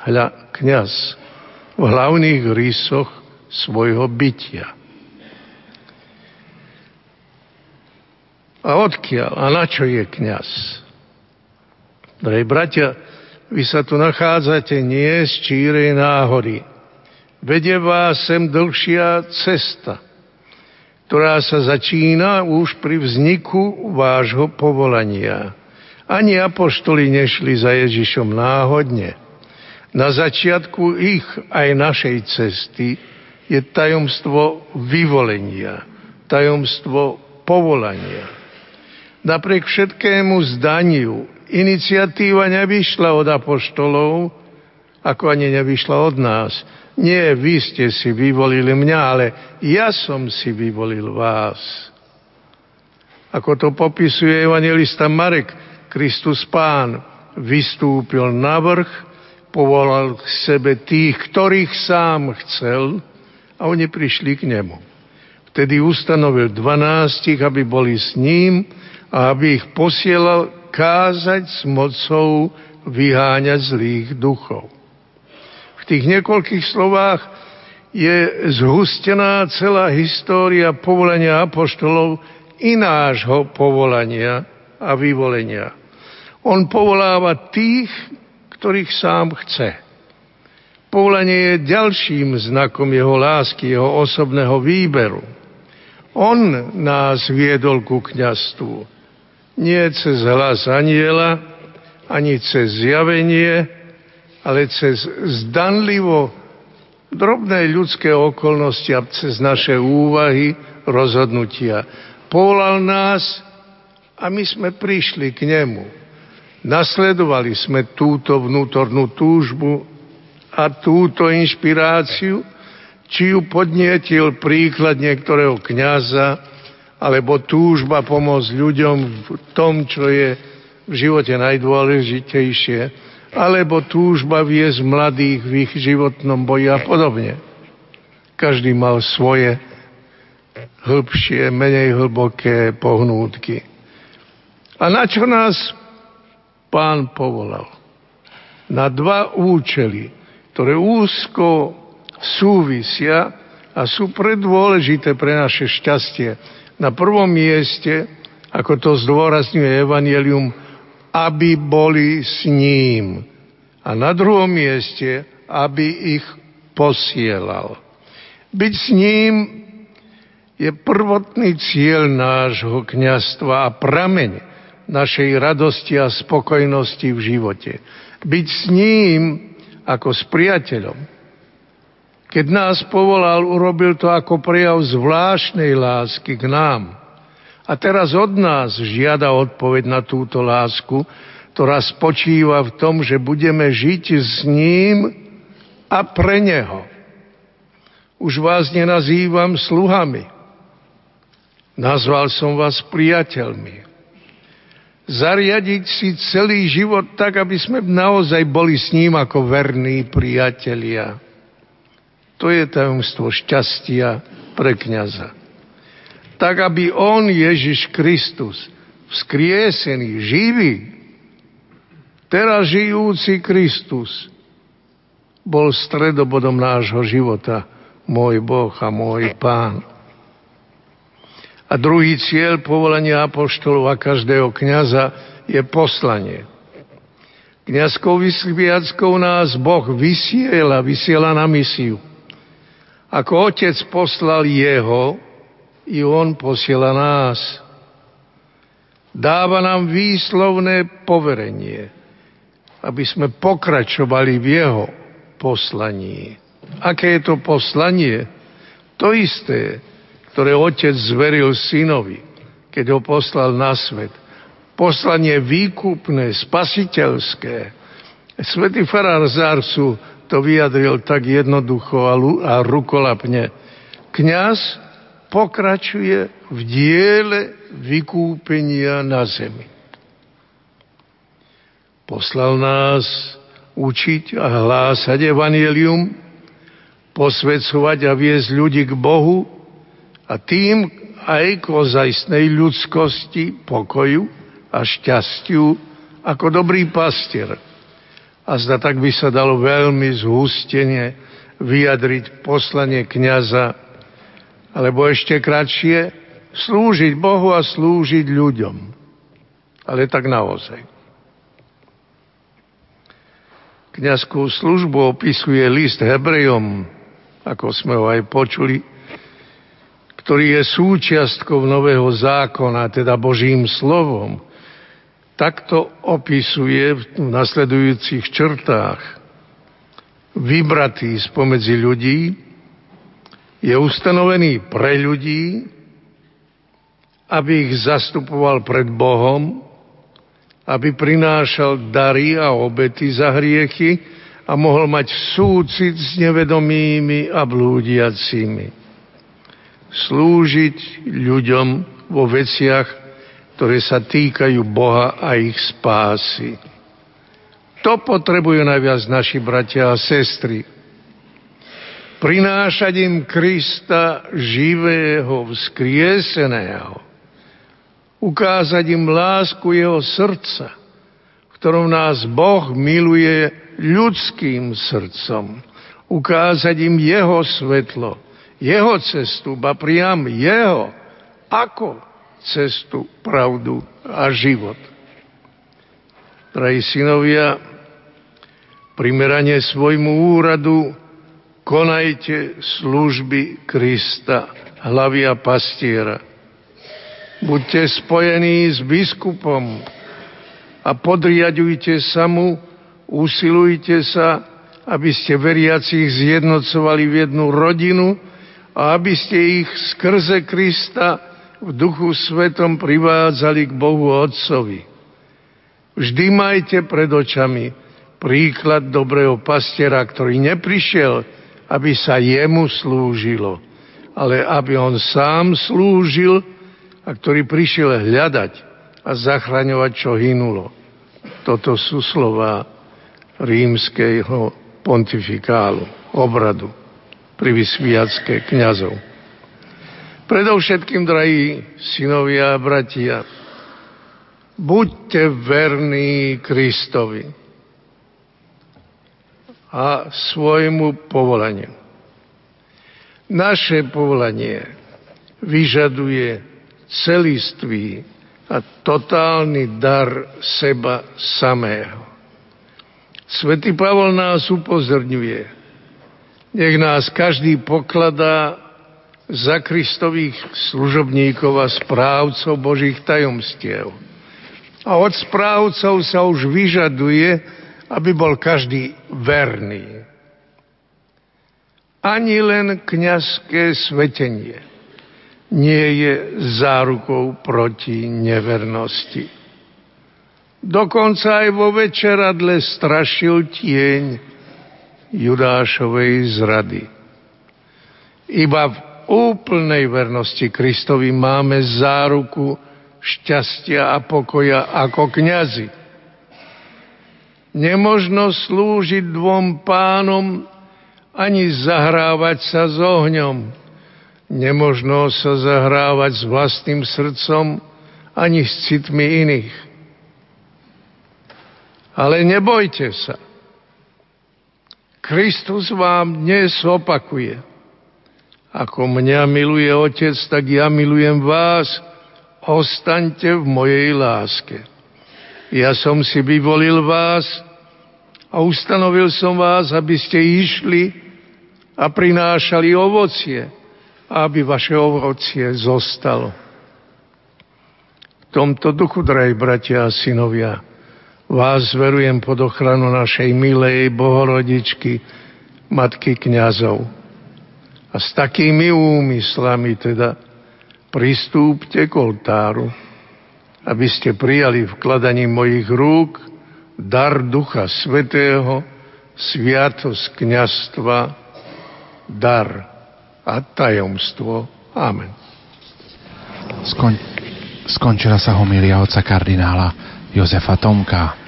Hľa, kňaz v hlavných rysoch svojho bytia. A odkiaľ? A na čo je kňaz? Drahí bratia, vy sa tu nachádzate nie z čírej náhody, Vede vás sem dlhšia cesta, ktorá sa začína už pri vzniku vášho povolania. Ani apoštoli nešli za Ježišom náhodne. Na začiatku ich aj našej cesty je tajomstvo vyvolenia, tajomstvo povolania. Napriek všetkému zdaniu iniciatíva nevyšla od apoštolov, ako ani nevyšla od nás nie, vy ste si vyvolili mňa, ale ja som si vyvolil vás. Ako to popisuje evangelista Marek, Kristus Pán vystúpil na vrch, povolal k sebe tých, ktorých sám chcel a oni prišli k nemu. Vtedy ustanovil dvanástich, aby boli s ním a aby ich posielal kázať s mocou vyháňať zlých duchov. V tých niekoľkých slovách je zhustená celá história povolenia apoštolov i nášho povolania a vyvolenia. On povoláva tých, ktorých sám chce. Povolanie je ďalším znakom jeho lásky, jeho osobného výberu. On nás viedol ku kňastvu. Nie cez hlas aniela, ani cez zjavenie, ale cez zdanlivo drobné ľudské okolnosti a cez naše úvahy, rozhodnutia. Povolal nás a my sme prišli k nemu. Nasledovali sme túto vnútornú túžbu a túto inšpiráciu, či ju podnietil príklad niektorého kniaza, alebo túžba pomôcť ľuďom v tom, čo je v živote najdôležitejšie, alebo túžba viesť mladých v ich životnom boji a podobne. Každý mal svoje hĺbšie, menej hlboké pohnútky. A na čo nás pán povolal? Na dva účely ktoré úzko súvisia a sú predôležité pre naše šťastie. Na prvom mieste, ako to zdôrazňuje Evangelium, aby boli s ním. A na druhom mieste, aby ich posielal. Byť s ním je prvotný cieľ nášho kniastva a prameň našej radosti a spokojnosti v živote. Byť s ním ako s priateľom. Keď nás povolal, urobil to ako prejav zvláštnej lásky k nám. A teraz od nás žiada odpoveď na túto lásku, ktorá spočíva v tom, že budeme žiť s ním a pre neho. Už vás nenazývam sluhami. Nazval som vás priateľmi zariadiť si celý život tak, aby sme naozaj boli s ním ako verní priatelia. To je tajomstvo šťastia pre kniaza. Tak, aby on, Ježiš Kristus, vzkriesený, živý, teraz žijúci Kristus, bol stredobodom nášho života, môj Boh a môj Pán. A druhý cieľ povolania apoštolov a každého kniaza je poslanie. Kňazkou vysviackou nás Boh vysiela, vysiela na misiu. Ako otec poslal jeho, i on posiela nás. Dáva nám výslovné poverenie, aby sme pokračovali v jeho poslaní. Aké je to poslanie? To isté, ktoré otec zveril synovi, keď ho poslal na svet. Poslanie výkupné, spasiteľské. Svetý farár Zársu to vyjadril tak jednoducho a rukolapne. Kňaz pokračuje v diele vykúpenia na zemi. Poslal nás učiť a hlásať evanelium, posvedcovať a viesť ľudí k Bohu, a tým aj k ozajstnej ľudskosti, pokoju a šťastiu ako dobrý pastier. A zda tak by sa dalo veľmi zhustene vyjadriť poslanie kniaza, alebo ešte kratšie, slúžiť Bohu a slúžiť ľuďom. Ale tak naozaj. Kňazskú službu opisuje list Hebrejom, ako sme ho aj počuli, ktorý je súčiastkou nového zákona, teda Božím slovom, takto opisuje v nasledujúcich črtách. Vybratý spomedzi ľudí, je ustanovený pre ľudí, aby ich zastupoval pred Bohom, aby prinášal dary a obety za hriechy a mohol mať súcit s nevedomými a blúdiacimi slúžiť ľuďom vo veciach, ktoré sa týkajú Boha a ich spásy. To potrebujú najviac naši bratia a sestry. prinášať im Krista živého, vzkrieseného, ukázať im lásku jeho srdca, ktorom nás Boh miluje ľudským srdcom, ukázať im jeho svetlo, jeho cestu, ba priam jeho, ako cestu, pravdu a život. Drahí synovia, primerane svojmu úradu konajte služby Krista, hlavy a pastiera. Buďte spojení s biskupom a podriadujte sa mu, usilujte sa, aby ste veriacich zjednocovali v jednu rodinu a aby ste ich skrze Krista v duchu svetom privádzali k Bohu Otcovi. Vždy majte pred očami príklad dobrého pastiera, ktorý neprišiel, aby sa jemu slúžilo, ale aby on sám slúžil a ktorý prišiel hľadať a zachraňovať, čo hynulo. Toto sú slova rímskeho pontifikálu, obradu pri vysviacké kniazov. Predovšetkým, drahí synovia a bratia, buďte verní Kristovi a svojmu povolaniu. Naše povolanie vyžaduje celistvý a totálny dar seba samého. Svetý Pavol nás upozorňuje, nech nás každý pokladá za Kristových služobníkov a správcov Božích tajomstiev. A od správcov sa už vyžaduje, aby bol každý verný. Ani len kňazské svetenie nie je zárukou proti nevernosti. Dokonca aj vo večeradle strašil tieň Judášovej zrady. Iba v úplnej vernosti Kristovi máme záruku šťastia a pokoja ako kňazi Nemožno slúžiť dvom pánom ani zahrávať sa s ohňom. Nemožno sa zahrávať s vlastným srdcom ani s citmi iných. Ale nebojte sa. Kristus vám dnes opakuje. Ako mňa miluje Otec, tak ja milujem vás. Ostaňte v mojej láske. Ja som si vyvolil vás a ustanovil som vás, aby ste išli a prinášali ovocie, aby vaše ovocie zostalo. V tomto duchu, drahí bratia a synovia, vás verujem pod ochranu našej milej bohorodičky, matky kňazov. A s takými úmyslami teda pristúpte k oltáru aby ste prijali vkladaním mojich rúk dar Ducha Svetého, sviatosť kniastva, dar a tajomstvo. Amen. Skon, skončila sa homilia oca kardinála Jozefa Tomka.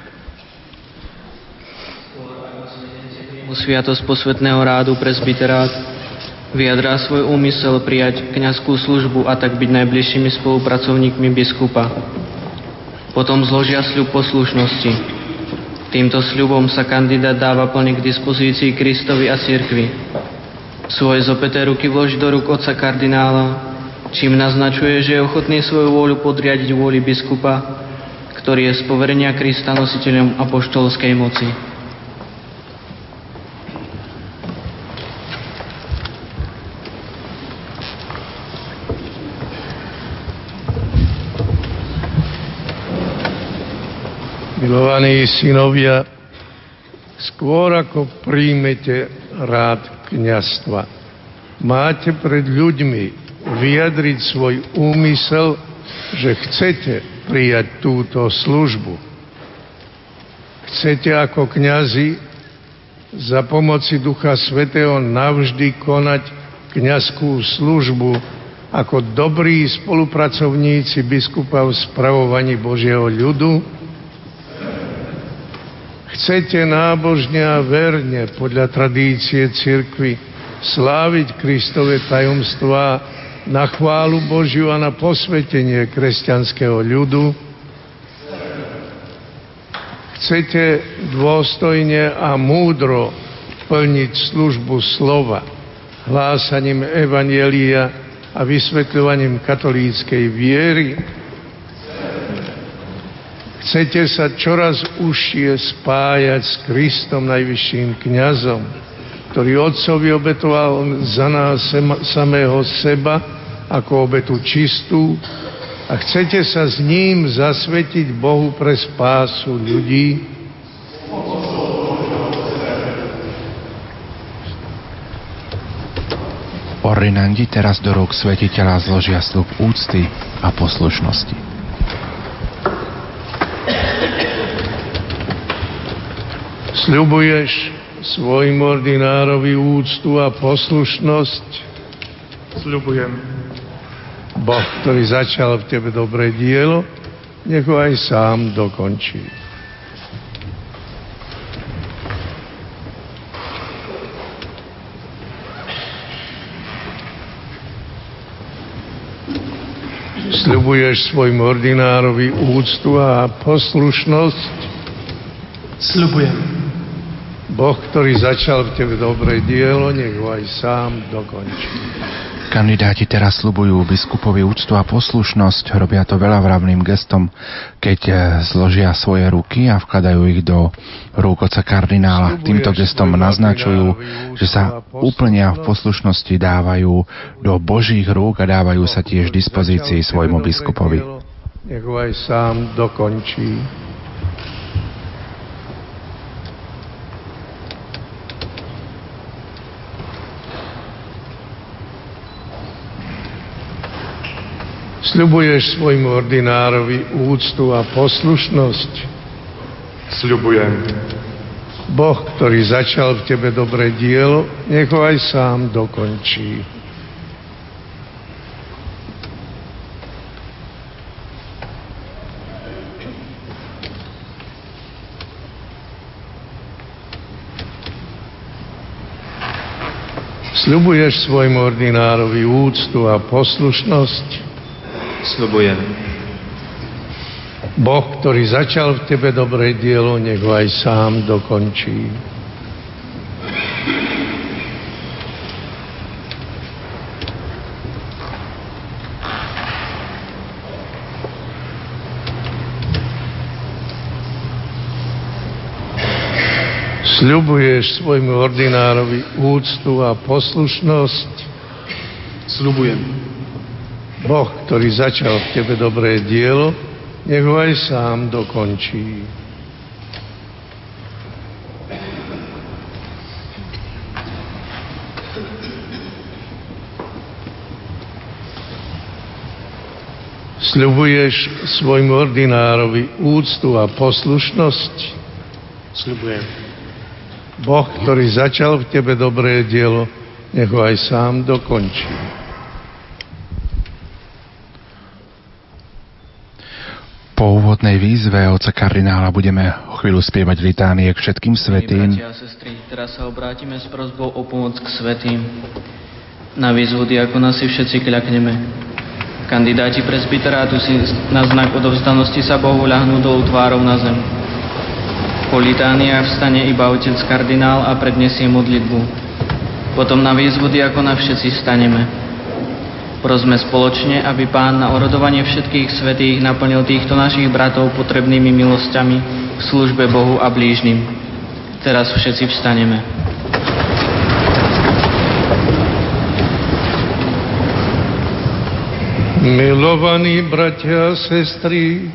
Sviatosť posvetného rádu presbyterát vyjadrá svoj úmysel prijať kňazskú službu a tak byť najbližšími spolupracovníkmi biskupa. Potom zložia sľub poslušnosti. Týmto sľubom sa kandidát dáva plne k dispozícii Kristovi a cirkvi. Svoje zopeté ruky vloží do rúk otca kardinála, čím naznačuje, že je ochotný svoju vôľu podriadiť vôli biskupa, ktorý je z poverenia Krista nositeľom apoštolskej moci. Milovaní synovia, skôr ako príjmete rád kniastva, máte pred ľuďmi vyjadriť svoj úmysel, že chcete prijať túto službu. Chcete ako kňazi za pomoci Ducha Svetého navždy konať kňazskú službu ako dobrí spolupracovníci biskupa v spravovaní Božieho ľudu, Chcete nábožne a verne podľa tradície cirkvy sláviť Kristove tajomstvá na chválu Božiu a na posvetenie kresťanského ľudu. Chcete dôstojne a múdro plniť službu slova, hlásaním Evanielia a vysvetľovaním katolíckej viery. Chcete sa čoraz užšie spájať s Kristom, najvyšším kňazom, ktorý Otcovi obetoval za nás samého seba ako obetu čistú a chcete sa s ním zasvetiť Bohu pre spásu ľudí, Ordinandi teraz do rúk svetiteľa zložia slub úcty a poslušnosti. Sľubuješ svojim ordinárovi úctu a poslušnosť? Sľubujem. Boh, ktorý začal v tebe dobré dielo, nech ho aj sám dokončí. Sľubuješ svojim ordinárovi úctu a poslušnosť? Sľubujem. Boh, ktorý začal v tebe dobré dielo, nech ho aj sám dokončí. Kandidáti teraz slubujú biskupovi úctu a poslušnosť, robia to veľa vravným gestom, keď eh, zložia svoje ruky a vkladajú ich do rúk oca kardinála. Týmto gestom naznačujú, že sa úplne v poslušnosti dávajú do Božích rúk a dávajú sa tiež dispozícii svojmu biskupovi. Nech ho aj sám dokončí. Sľubuješ svojmu ordinárovi úctu a poslušnosť? Sľubujem. Boh, ktorý začal v tebe dobré dielo, nech ho aj sám dokončí. Sľubuješ svojmu ordinárovi úctu a poslušnosť? Sľubujem. Boh, ktorý začal v tebe dobré dielo, nech ho aj sám dokončí. Sľubuješ svojmu ordinárovi úctu a poslušnosť? Sľubujem. Boh, ktorý začal v tebe dobré dielo, nech ho aj sám dokončí. Sľubuješ svojmu ordinárovi úctu a poslušnosť? Sľubujem. Boh, ktorý začal v tebe dobré dielo, nech ho aj sám dokončí. Po úvodnej výzve oca kardinála budeme o chvíľu spievať litánie k všetkým svetým. Bratia a teraz sa obrátime s prozbou o pomoc k svetým. Na výzvu diakona si všetci kľakneme. Kandidáti presbyterátu si na znak odovzdanosti sa Bohu ľahnú dolu tvárov na zem. Po litániách vstane iba otec kardinál a predniesie modlitbu. Potom na výzvu diakona všetci staneme. Prosme spoločne, aby Pán na orodovanie všetkých svetých naplnil týchto našich bratov potrebnými milosťami v službe Bohu a blížnym. Teraz všetci vstaneme. Milovaní bratia a sestry,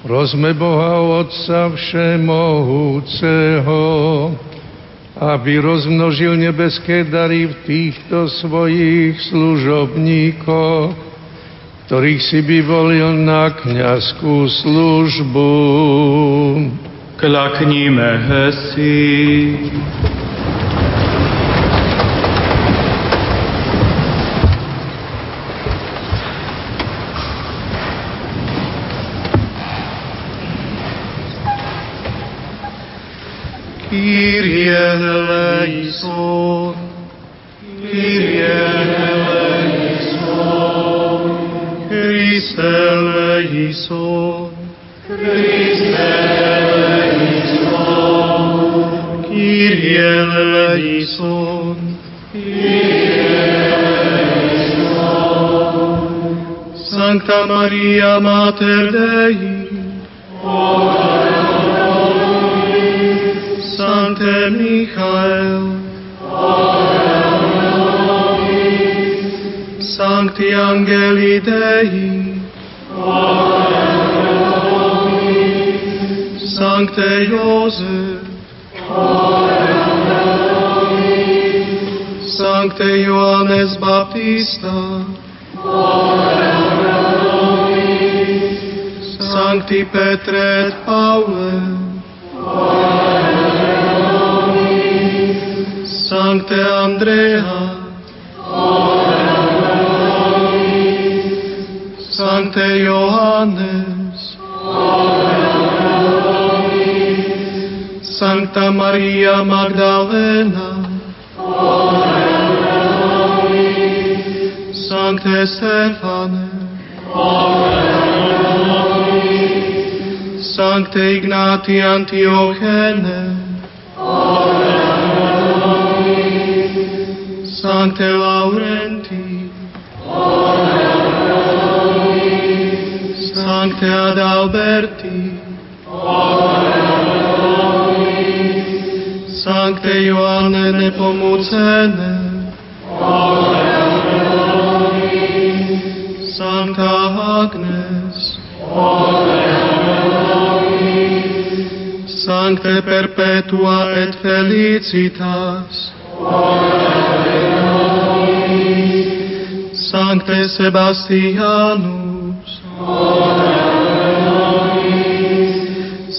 prosme Boha Otca Všemohúceho, aby rozmnožil nebeské dary v týchto svojich služobníkoch, ktorých si vyvolil na kniazskú službu. Klakníme si. Kyrie Sancta Maria Mater Dei, Sancte Michael, Sancti Angeli Dei, Sancte Joseph, Sancte Ioannes Baptista, Sancti Petre et Paule, Sancte Andrea, Sancte Johannes, Sancta Maria Magdalena, Sancte Stefane, Sancte Ignati Antiochene, Sancte Laurenti, Sancte Adalberti, Sancte Ioanne Nepomucene, Sancta Agnes, Sancte Perpetua et Felicitas, Sancte Sebastianus,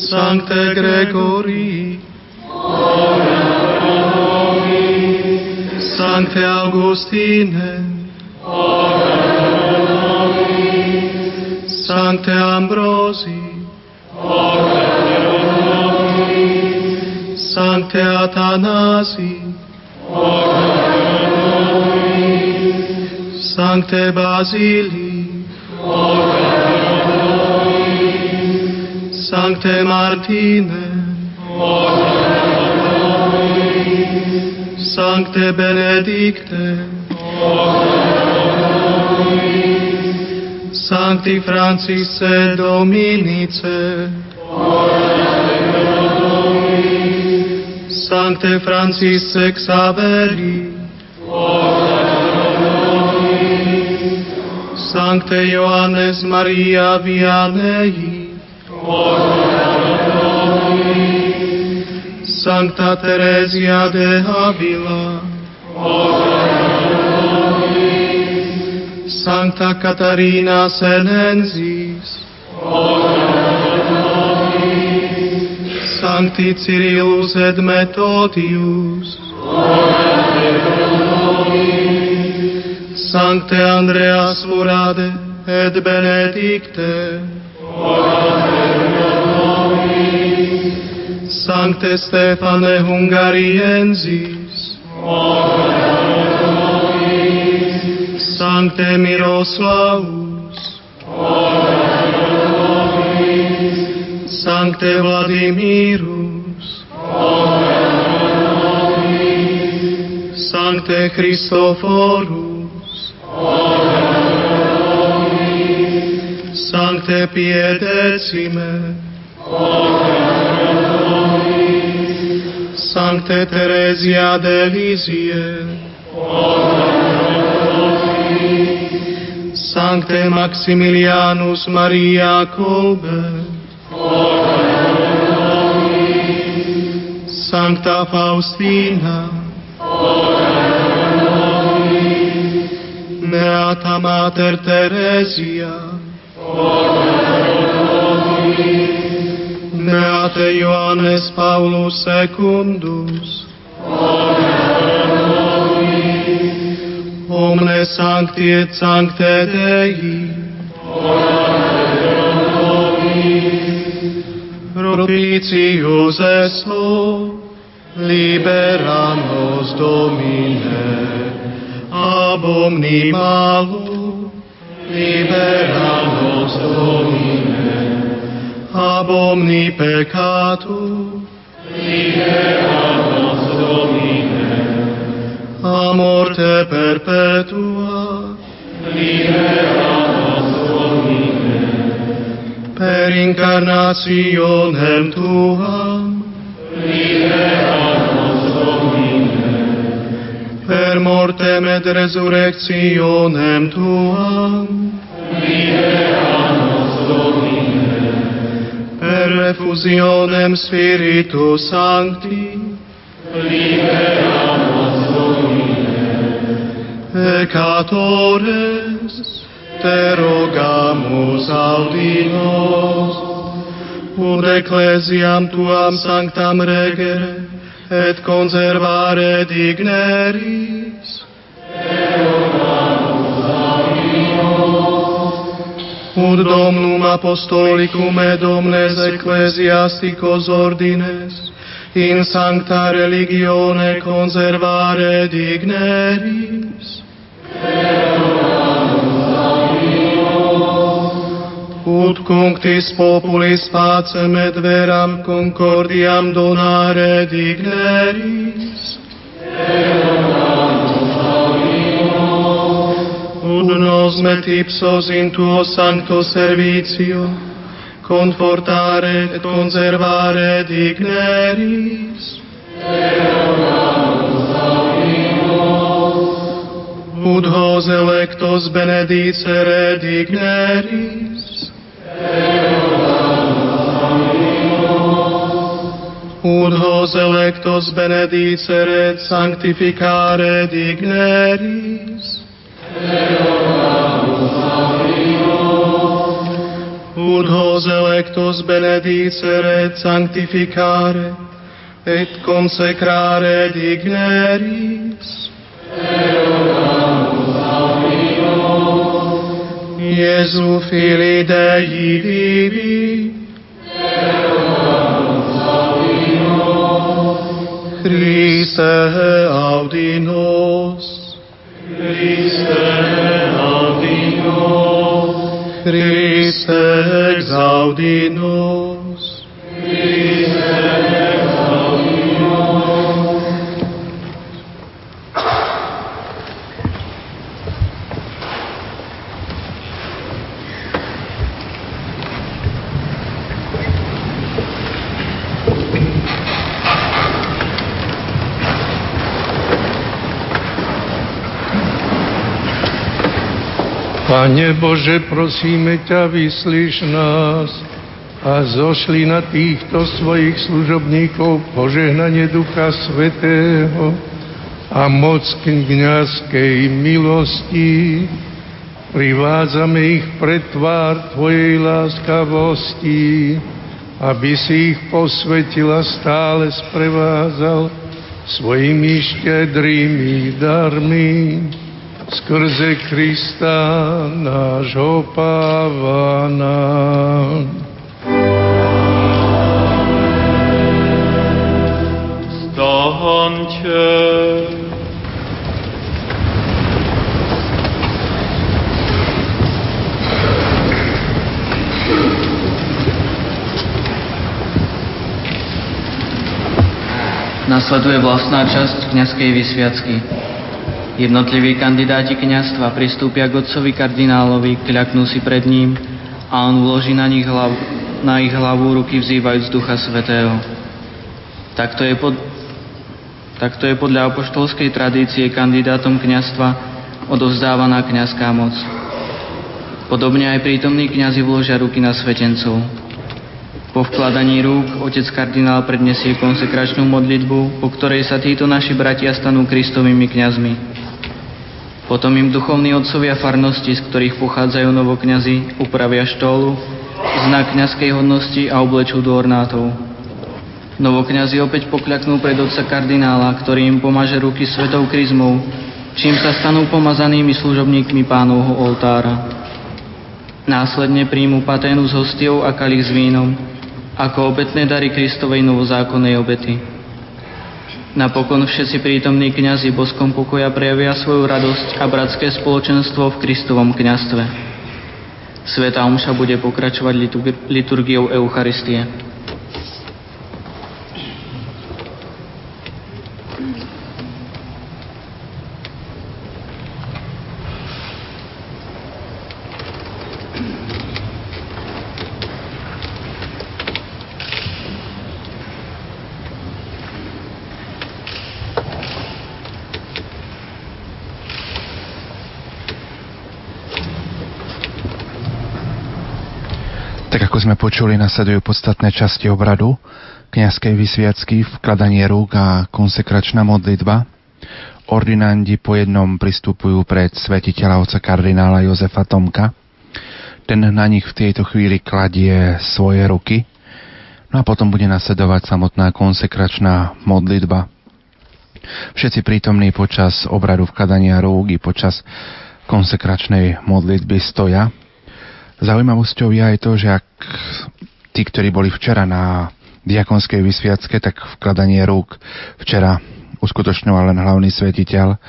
Sancte Gregorii, Sancte Augustine, Sancte Ambrosi, Sancte Athanasi, Sancte Basili, Sancte Martine, Sancte Benedicte, Sancti Francisce Dominice, Sancte Francisce Xaveri, Sancte Ioannes Maria Vianney, Sancta Teresia de Avila, Sancta Catarina Senensis, Sancti Cyrillus et Methodius, Sancte Andreas Murade et Benedicte, Sancte Stefane Hungariensis, Sancte Miroslavus, Sancte Vladimirus, Sancte Christophorus, Sancte Piedecime, Sancte Teresia de Lisie, Sancte Maximilianus Maria Kolbe, Sancta Faustina, Beata Mater Teresia, Beate Ioannes Paulus Secundus, Omne Sancti et Sancte Dei, propitius esso, libera nos Domine, Abomni malo, liberanos Domine. Abomni peccato, liberanos Domine. A morte perpetua, liberanos Domine. Per incarnationem Tuam, liberanos Per mortem et resurrectionem Tuam, liberanos Domine. Per refusionem Spiritus Sancti, liberanos Domine. Peccatores, te rogamus audinos, ut ecclesiam tuam sanctam regere, et conservare digneris. Ut Domnum Apostolicum et Omnes Ecclesiasticos Ordines, in sancta religione conservare digneris. Ut cunctis populis pacem et veram concordiam donare digneris. Ut nos met ipsos in tuo sancto servitio confortare et conservare digneris. Ut hos electos benedicere digneris. Ut hos electos benedicere sanctificare digneris. Ut hos electos benedicere sanctificare et consecrare digneris. Iesu Filii Dei vivi, Christe audi Christe audi nos, Christe exaudi Pane Bože, prosíme ťa, vyslíš nás a zošli na týchto svojich služobníkov požehnanie Ducha Svetého a moc kniazkej milosti. Privádzame ich pred tvár Tvojej láskavosti, aby si ich posvetila stále sprevázal svojimi štedrými darmi skrze Krista nášho pávana. Staňte. Nasleduje vlastná časť kňazskej vysviacky. Jednotliví kandidáti kňazstva pristúpia k otcovi kardinálovi, kľaknú si pred ním a on vloží na, nich hlav, na ich hlavu ruky vzývajúc Ducha Svetého. Takto je, pod, takto je podľa apoštolskej tradície kandidátom kňazstva odovzdávaná kňazská moc. Podobne aj prítomní kňazi vložia ruky na svetencov. Po vkladaní rúk otec kardinál prednesie konsekračnú modlitbu, po ktorej sa títo naši bratia stanú kristovými kňazmi. Potom im duchovní otcovia farnosti, z ktorých pochádzajú novokňazi, upravia štólu, znak kňazskej hodnosti a oblečú do ornátov. Novokňazi opäť pokľaknú pred otca kardinála, ktorý im pomaže ruky svetou kryzmou, čím sa stanú pomazanými služobníkmi pánovho oltára. Následne príjmu paténu s hostiou a kalich s vínom, ako obetné dary Kristovej novozákonnej obety. Napokon všetci prítomní kňazi boskom pokoja prejavia svoju radosť a bratské spoločenstvo v Kristovom kňastve. Sveta omša bude pokračovať liturgiou Eucharistie. sme počuli, nasledujú podstatné časti obradu, kniazkej vysviacky, vkladanie rúk a konsekračná modlitba. Ordinandi po jednom pristupujú pred svetiteľa oca kardinála Jozefa Tomka. Ten na nich v tejto chvíli kladie svoje ruky. No a potom bude nasledovať samotná konsekračná modlitba. Všetci prítomní počas obradu vkladania rúk i počas konsekračnej modlitby stoja Zaujímavosťou je aj to, že ak tí, ktorí boli včera na diakonskej vysviacke, tak vkladanie rúk včera uskutočňoval len hlavný svetiteľ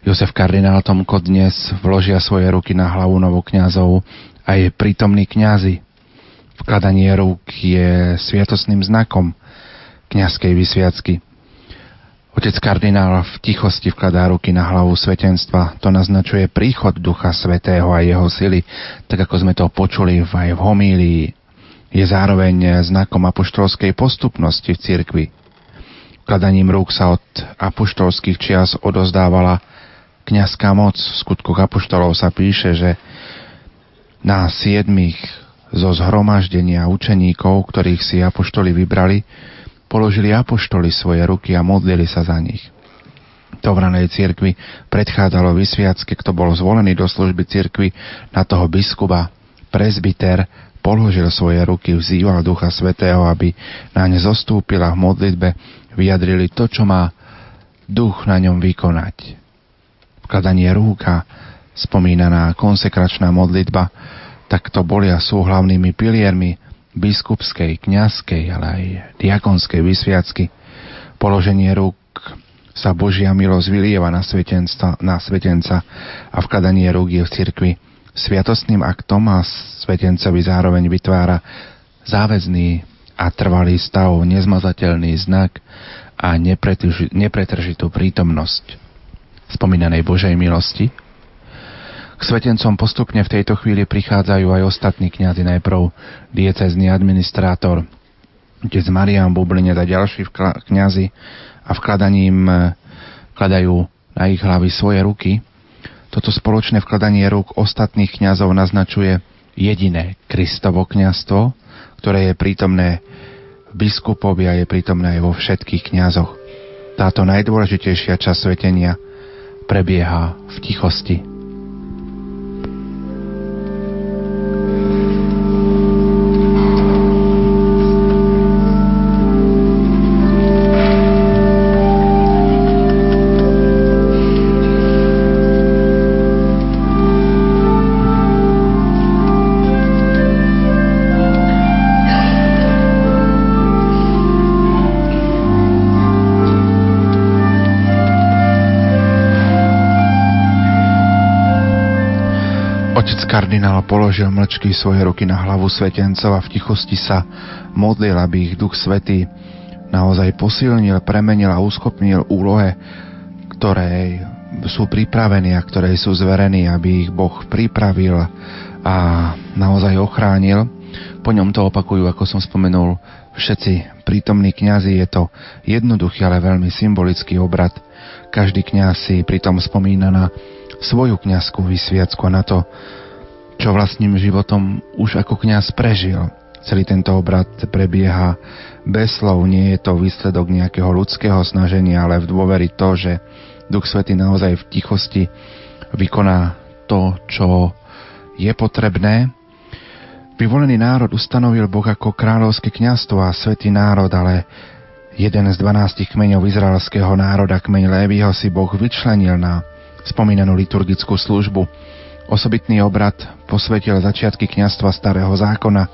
Jozef kardinál Tomko dnes vložia svoje ruky na hlavu novokňazov aj prítomní kňazi. Vkladanie rúk je sviatosným znakom kňazskej vysviacky. Otec kardinál v tichosti vkladá ruky na hlavu svetenstva. To naznačuje príchod Ducha Svetého a jeho sily, tak ako sme to počuli aj v homílii. Je zároveň znakom apoštolskej postupnosti v cirkvi. Vkladaním rúk sa od apoštolských čias odozdávala kňazská moc. V skutkoch apoštolov sa píše, že na siedmých zo zhromaždenia učeníkov, ktorých si apoštoli vybrali, položili apoštoli svoje ruky a modlili sa za nich. To v ranej cirkvi predchádzalo vysviacké, kto bol zvolený do služby cirkvi na toho biskupa, prezbiter, položil svoje ruky, vzýval Ducha Svetého, aby na ne zostúpila v modlitbe, vyjadrili to, čo má duch na ňom vykonať. Vkladanie rúka, spomínaná konsekračná modlitba, tak to boli a sú hlavnými piliermi biskupskej, kňazskej, ale aj diakonskej vysviacky. Položenie rúk sa Božia milosť vylieva na, svetenca, na svetenca a vkladanie rúk je v cirkvi sviatostným aktom a svetencovi zároveň vytvára záväzný a trvalý stav, nezmazateľný znak a nepretržitú prítomnosť spomínanej Božej milosti, k svetencom postupne v tejto chvíli prichádzajú aj ostatní kňazi, najprv diecezný administrátor, otec Marian Bublinec a ďalší kňazi a vkladaním vkladajú na ich hlavy svoje ruky. Toto spoločné vkladanie rúk ostatných kňazov naznačuje jediné Kristovo kňazstvo, ktoré je prítomné v biskupovi a je prítomné aj vo všetkých kňazoch. Táto najdôležitejšia časť svetenia prebieha v tichosti. Položil mlčky svoje ruky na hlavu svetencov a v tichosti sa modlil, aby ich Duch Svetý naozaj posilnil, premenil a uschopnil úlohe, ktoré sú pripravení a ktoré sú zverení, aby ich Boh pripravil a naozaj ochránil. Po ňom to opakujú, ako som spomenul, všetci prítomní kňazi. Je to jednoduchý, ale veľmi symbolický obrad. Každý kňaz si pritom spomína na svoju kňazskú vysviacku a na to, čo vlastným životom už ako kňaz prežil. Celý tento obrad prebieha bez slov, nie je to výsledok nejakého ľudského snaženia, ale v dôveri to, že Duch Svety naozaj v tichosti vykoná to, čo je potrebné. Vyvolený národ ustanovil Boh ako kráľovské kňazstvo a svetý národ, ale jeden z dvanástich kmeňov izraelského národa, kmeň Lévyho, si Boh vyčlenil na spomínanú liturgickú službu Osobitný obrad posvetil začiatky kňastva Starého zákona,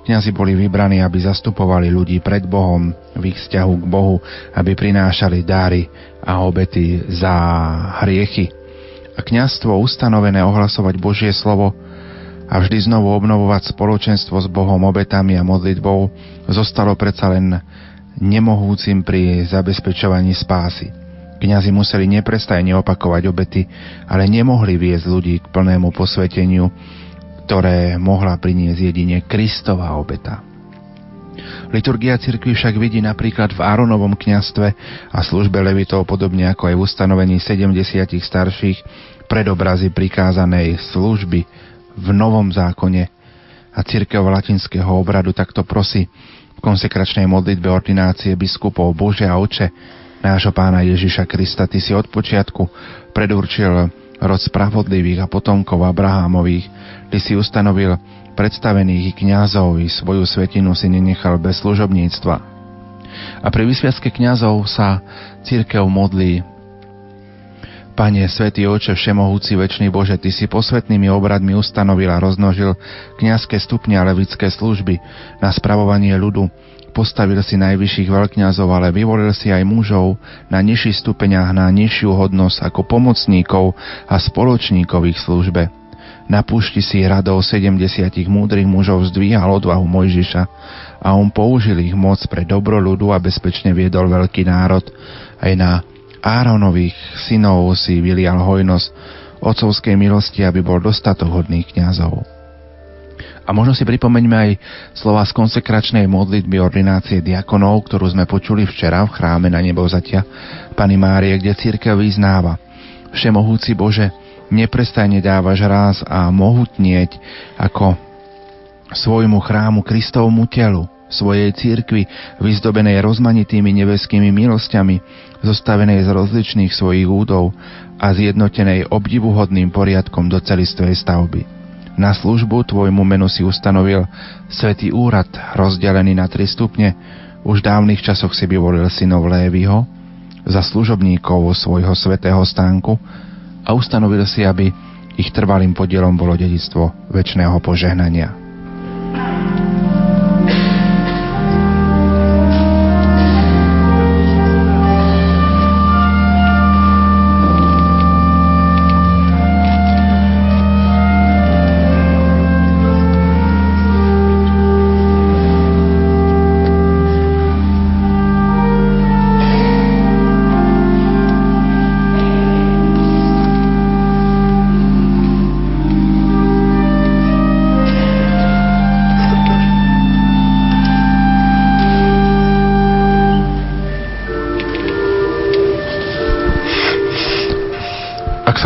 Kňazi boli vybraní, aby zastupovali ľudí pred Bohom v ich vzťahu k Bohu, aby prinášali dáry a obety za hriechy. A kňazstvo ustanovené ohlasovať Božie slovo a vždy znovu obnovovať spoločenstvo s Bohom, obetami a modlitbou zostalo predsa len nemohúcim pri zabezpečovaní spásy. Kňazi museli neprestajne opakovať obety, ale nemohli viesť ľudí k plnému posveteniu, ktoré mohla priniesť jedine Kristova obeta. Liturgia cirkvi však vidí napríklad v Áronovom kňastve a službe levitov podobne ako aj v ustanovení 70 starších predobrazy prikázanej služby v Novom zákone a církev latinského obradu takto prosí v konsekračnej modlitbe ordinácie biskupov Bože a Oče, nášho pána Ježiša Krista, Ty si od počiatku predurčil rod spravodlivých a potomkov Abrahámových, Ty si ustanovil predstavených i kňazov i svoju svetinu si nenechal bez služobníctva. A pri vysviacke kňazov sa církev modlí. Pane, Svetý Oče, Všemohúci, Večný Bože, Ty si posvetnými obradmi ustanovil a roznožil kňazské stupne a levické služby na spravovanie ľudu, Postavil si najvyšších veľkňazov, ale vyvolil si aj mužov na nižších stupeniach na nižšiu hodnosť ako pomocníkov a spoločníkov ich službe. Na púšti si radov 70 múdrych mužov zdvíhal odvahu Mojžiša a on použil ich moc pre dobro ľudu a bezpečne viedol veľký národ. Aj na Áronových synov si vylial hojnosť otcovskej milosti, aby bol dostatok hodných kňazov. A možno si pripomeňme aj slova z konsekračnej modlitby ordinácie diakonov, ktorú sme počuli včera v chráme na nebovzatia Pany Márie, kde církev vyznáva Všemohúci Bože, neprestajne dávaš ráz a mohutnieť ako svojmu chrámu Kristovmu telu, svojej církvi, vyzdobenej rozmanitými nebeskými milosťami, zostavenej z rozličných svojich údov a zjednotenej obdivuhodným poriadkom do celistvej stavby. Na službu tvojmu menu si ustanovil svetý úrad, rozdelený na tri stupne. Už v dávnych časoch si vyvolil synov Lévyho za služobníkov svojho svetého stánku a ustanovil si, aby ich trvalým podielom bolo dedictvo väčšného požehnania.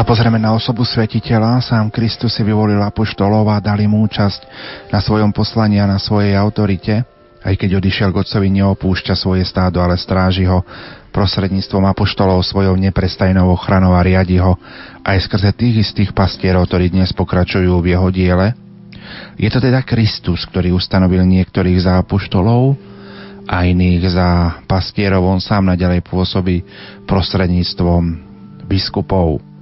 Pozrieme na osobu svetiteľa, sám Kristus si vyvolil apoštolov a dali mu účasť na svojom poslaní a na svojej autorite. Aj keď odišiel k otcovi, neopúšťa svoje stádo, ale stráži ho prostredníctvom apoštolov svojou neprestajnou ochranou a riadi ho aj skrze tých istých pastierov, ktorí dnes pokračujú v jeho diele. Je to teda Kristus, ktorý ustanovil niektorých za apoštolov a iných za pastierov. On sám naďalej pôsobí prostredníctvom biskupov.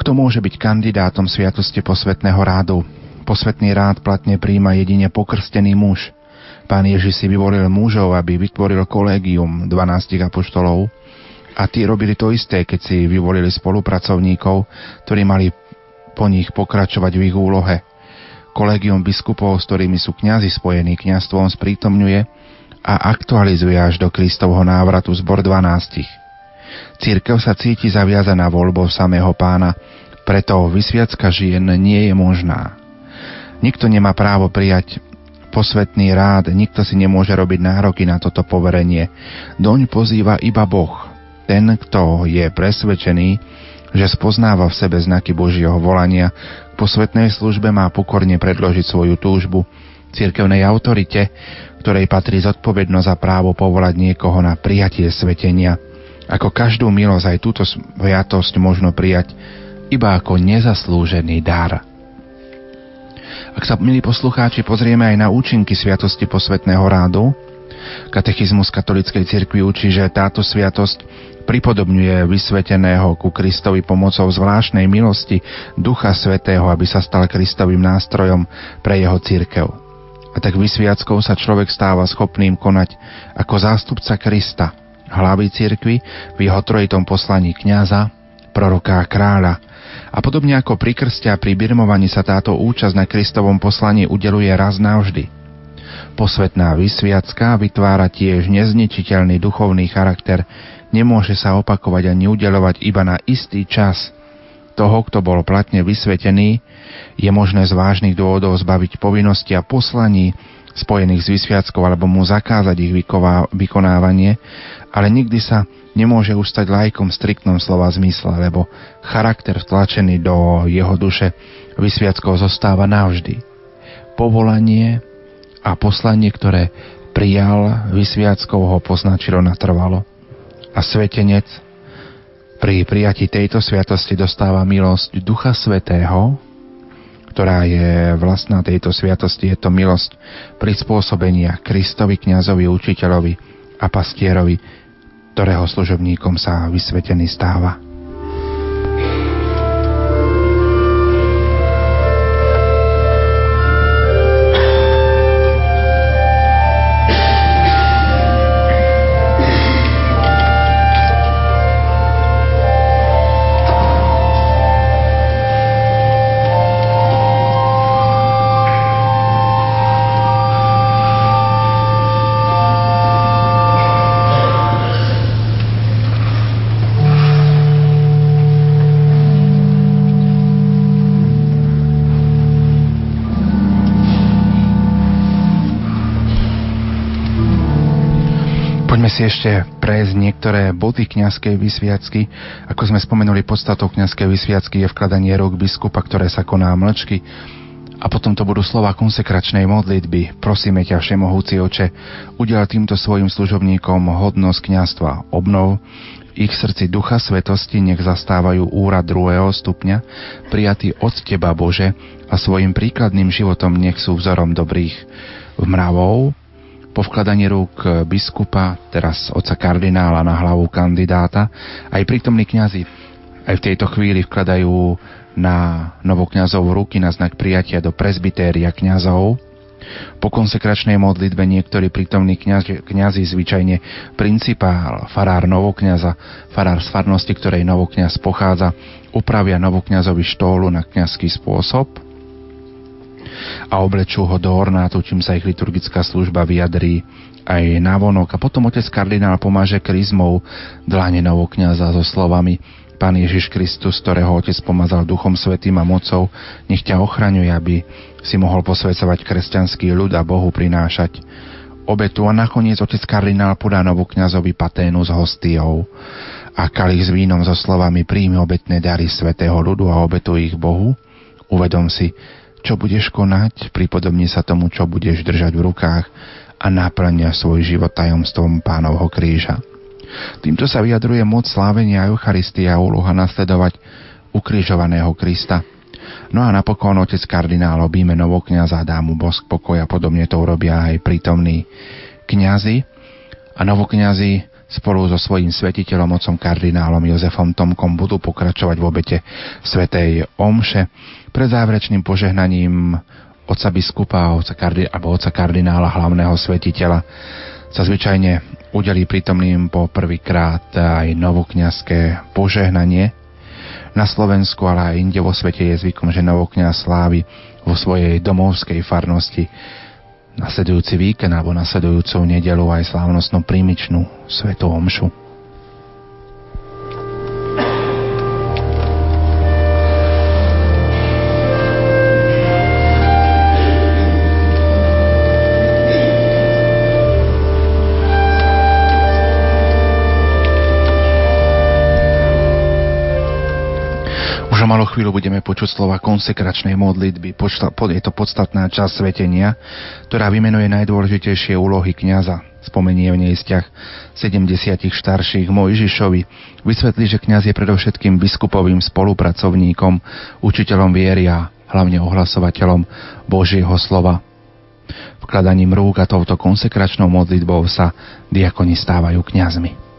Kto môže byť kandidátom sviatosti posvetného rádu? Posvetný rád platne príjma jedine pokrstený muž. Pán Ježiš si vyvolil mužov, aby vytvoril kolégium 12 apoštolov a tí robili to isté, keď si vyvolili spolupracovníkov, ktorí mali po nich pokračovať v ich úlohe. Kolegium biskupov, s ktorými sú kňazi spojení kňastvom, sprítomňuje a aktualizuje až do Kristovho návratu zbor 12. Církev sa cíti zaviazaná voľbou samého pána, preto vysviacka žien nie je možná. Nikto nemá právo prijať posvetný rád, nikto si nemôže robiť nároky na toto poverenie. Doň pozýva iba Boh, ten, kto je presvedčený, že spoznáva v sebe znaky Božieho volania, k posvetnej službe má pokorne predložiť svoju túžbu cirkevnej autorite, ktorej patrí zodpovednosť za právo povolať niekoho na prijatie svetenia – ako každú milosť aj túto sviatosť možno prijať iba ako nezaslúžený dar. Ak sa, milí poslucháči, pozrieme aj na účinky sviatosti posvetného rádu, katechizmus katolíckej cirkvi učí, že táto sviatosť pripodobňuje vysveteného ku Kristovi pomocou zvláštnej milosti Ducha Svetého, aby sa stal Kristovým nástrojom pre jeho církev. A tak vysviackou sa človek stáva schopným konať ako zástupca Krista, hlavy cirkvy v jeho trojitom poslaní kniaza, proroka a kráľa. A podobne ako pri krste a pri birmovaní sa táto účasť na Kristovom poslaní udeluje raz navždy. Posvetná vysviacka vytvára tiež nezničiteľný duchovný charakter, nemôže sa opakovať ani udelovať iba na istý čas. Toho, kto bol platne vysvetený, je možné z vážnych dôvodov zbaviť povinnosti a poslaní spojených s vysviackou alebo mu zakázať ich vykonávanie, ale nikdy sa nemôže už stať lajkom striktnom slova zmysle, lebo charakter vtlačený do jeho duše vysviackou zostáva navždy. Povolanie a poslanie, ktoré prijal vysviackou, ho poznačilo natrvalo. A svetenec pri prijatí tejto sviatosti dostáva milosť Ducha Svetého, ktorá je vlastná tejto sviatosti, je to milosť prispôsobenia Kristovi, kňazovi, učiteľovi a pastierovi, ktorého služobníkom sa vysvetený stáva. Si ešte prejsť niektoré body kňazskej vysviacky. Ako sme spomenuli, podstatou kňazskej vysviacky je vkladanie rúk biskupa, ktoré sa koná mlčky. A potom to budú slova konsekračnej modlitby. Prosíme ťa, Všemohúci oče, udel týmto svojim služobníkom hodnosť kňastva. Obnov ich srdci ducha svetosti nech zastávajú úrad druhého stupňa, prijatý od Teba, Bože, a svojim príkladným životom nech sú vzorom dobrých mravov, po vkladaní rúk biskupa, teraz oca kardinála na hlavu kandidáta, aj prítomní kňazi aj v tejto chvíli vkladajú na novokňazov ruky na znak prijatia do presbytéria kňazov. Po konsekračnej modlitbe niektorí prítomní kňazi, kňazi zvyčajne principál, farár novokňaza, farár z farnosti, ktorej novokňaz pochádza, upravia novokňazovi štólu na kňazský spôsob – a oblečú ho do ornátu, čím sa ich liturgická služba vyjadrí aj vonok. A potom otec kardinál pomáže kryzmou dlane novokňaza so slovami Pán Ježiš Kristus, ktorého Otec pomazal Duchom Svetým a mocou, nech ťa ochraňuje, aby si mohol posvedcovať kresťanský ľud a Bohu prinášať obetu. A nakoniec Otec kardinál podá novokňazovi paténu s hostiou a kalich s vínom so slovami príjmi obetné dary svetého ľudu a obetu ich Bohu. Uvedom si, čo budeš konať, pripodobne sa tomu, čo budeš držať v rukách a naplňa svoj život tajomstvom pánovho kríža. Týmto sa vyjadruje moc slávenia Eucharistia a úloha nasledovať ukrižovaného Krista. No a napokon otec kardinál obíme novokňaza a dá mu bosk pokoja, podobne to urobia aj prítomní kňazi. A novokňazi spolu so svojím svetiteľom, otcom kardinálom Jozefom Tomkom budú pokračovať v obete Svetej Omše pred záverečným požehnaním otca biskupa otca kardi, alebo otca kardinála hlavného svetiteľa sa zvyčajne udelí prítomným po prvýkrát aj novokňazské požehnanie. Na Slovensku, ale aj inde vo svete je zvykom, že novokňaz slávi vo svojej domovskej farnosti nasledujúci víkend alebo nasledujúcu nedelu aj slávnostnú prímičnú svetú omšu. Chvíľu budeme počuť slova konsekračnej modlitby. Je to podstatná časť svetenia, ktorá vymenuje najdôležitejšie úlohy kňaza. Spomenie v nej vzťah 70 starších Mojžišovi. Vysvetlí, že kňaz je predovšetkým biskupovým spolupracovníkom, učiteľom viery a hlavne ohlasovateľom Božieho slova. Vkladaním rúk a touto konsekračnou modlitbou sa diakoni stávajú kňazmi.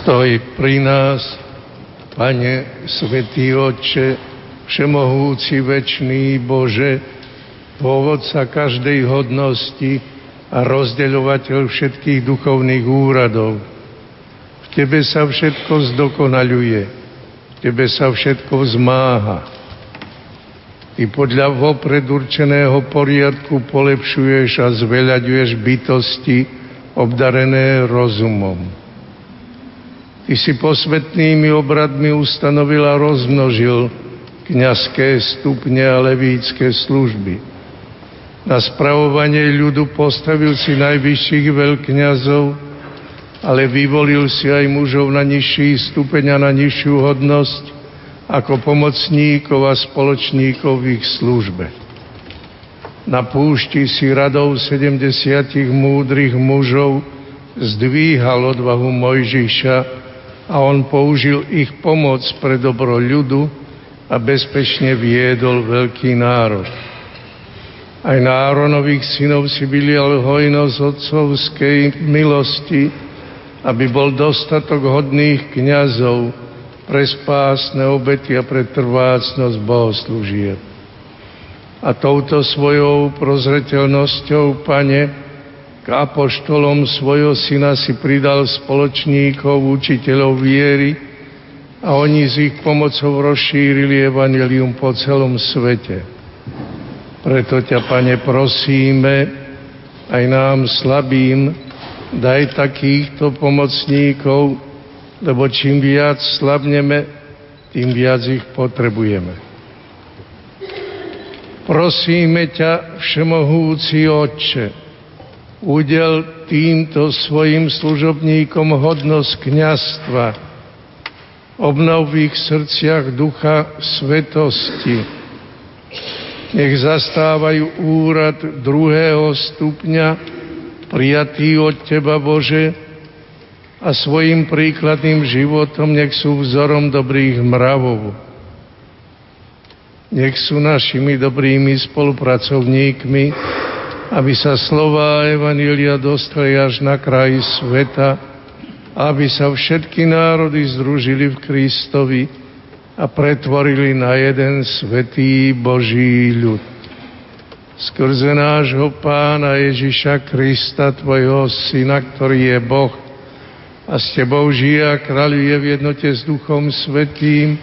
Stoj pri nás, Pane, Svetý Otče, Všemohúci, Večný Bože, pôvodca každej hodnosti a rozdeľovateľ všetkých duchovných úradov. V Tebe sa všetko zdokonaľuje, v Tebe sa všetko zmáha. Ty podľa vopred určeného poriadku polepšuješ a zveľaďuješ bytosti obdarené rozumom. Ty si posvetnými obradmi ustanovil a rozmnožil kniazské stupne a levícké služby. Na spravovanie ľudu postavil si najvyšších veľkňazov, ale vyvolil si aj mužov na nižší stupeň a na nižšiu hodnosť ako pomocníkov a spoločníkov v ich službe. Na púšti si radou sedemdesiatich múdrych mužov zdvíhal odvahu Mojžiša a on použil ich pomoc pre dobro ľudu a bezpečne viedol veľký národ. Aj na Áronových synov si vylial hojnosť otcovskej milosti, aby bol dostatok hodných kňazov pre spásne obety a pre trvácnosť bohoslúžieb. A touto svojou prozreteľnosťou, Pane, k apoštolom svojho syna si pridal spoločníkov, učiteľov viery a oni s ich pomocou rozšírili evanelium po celom svete. Preto ťa, Pane, prosíme, aj nám slabým, daj takýchto pomocníkov, lebo čím viac slabneme, tým viac ich potrebujeme. Prosíme ťa, Všemohúci Otče, udel týmto svojim služobníkom hodnosť kniastva, obnov v ich srdciach ducha svetosti, nech zastávajú úrad druhého stupňa, prijatý od Teba, Bože, a svojim príkladným životom nech sú vzorom dobrých mravov. Nech sú našimi dobrými spolupracovníkmi, aby sa slova Evanília dostali až na kraj sveta, aby sa všetky národy združili v Kristovi, a pretvorili na jeden svetý Boží ľud. Skrze nášho Pána Ježiša Krista, Tvojho Syna, ktorý je Boh a s Tebou žije a kráľuje v jednote s Duchom Svetým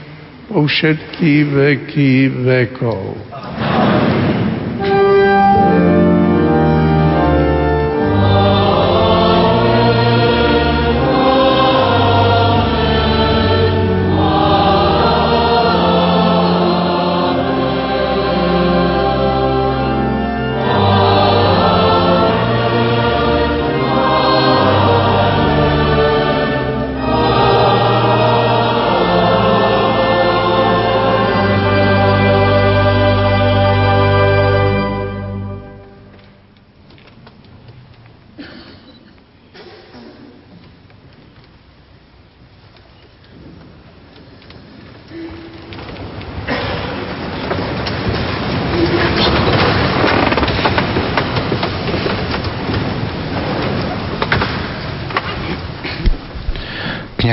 po všetky veky vekov. Amen.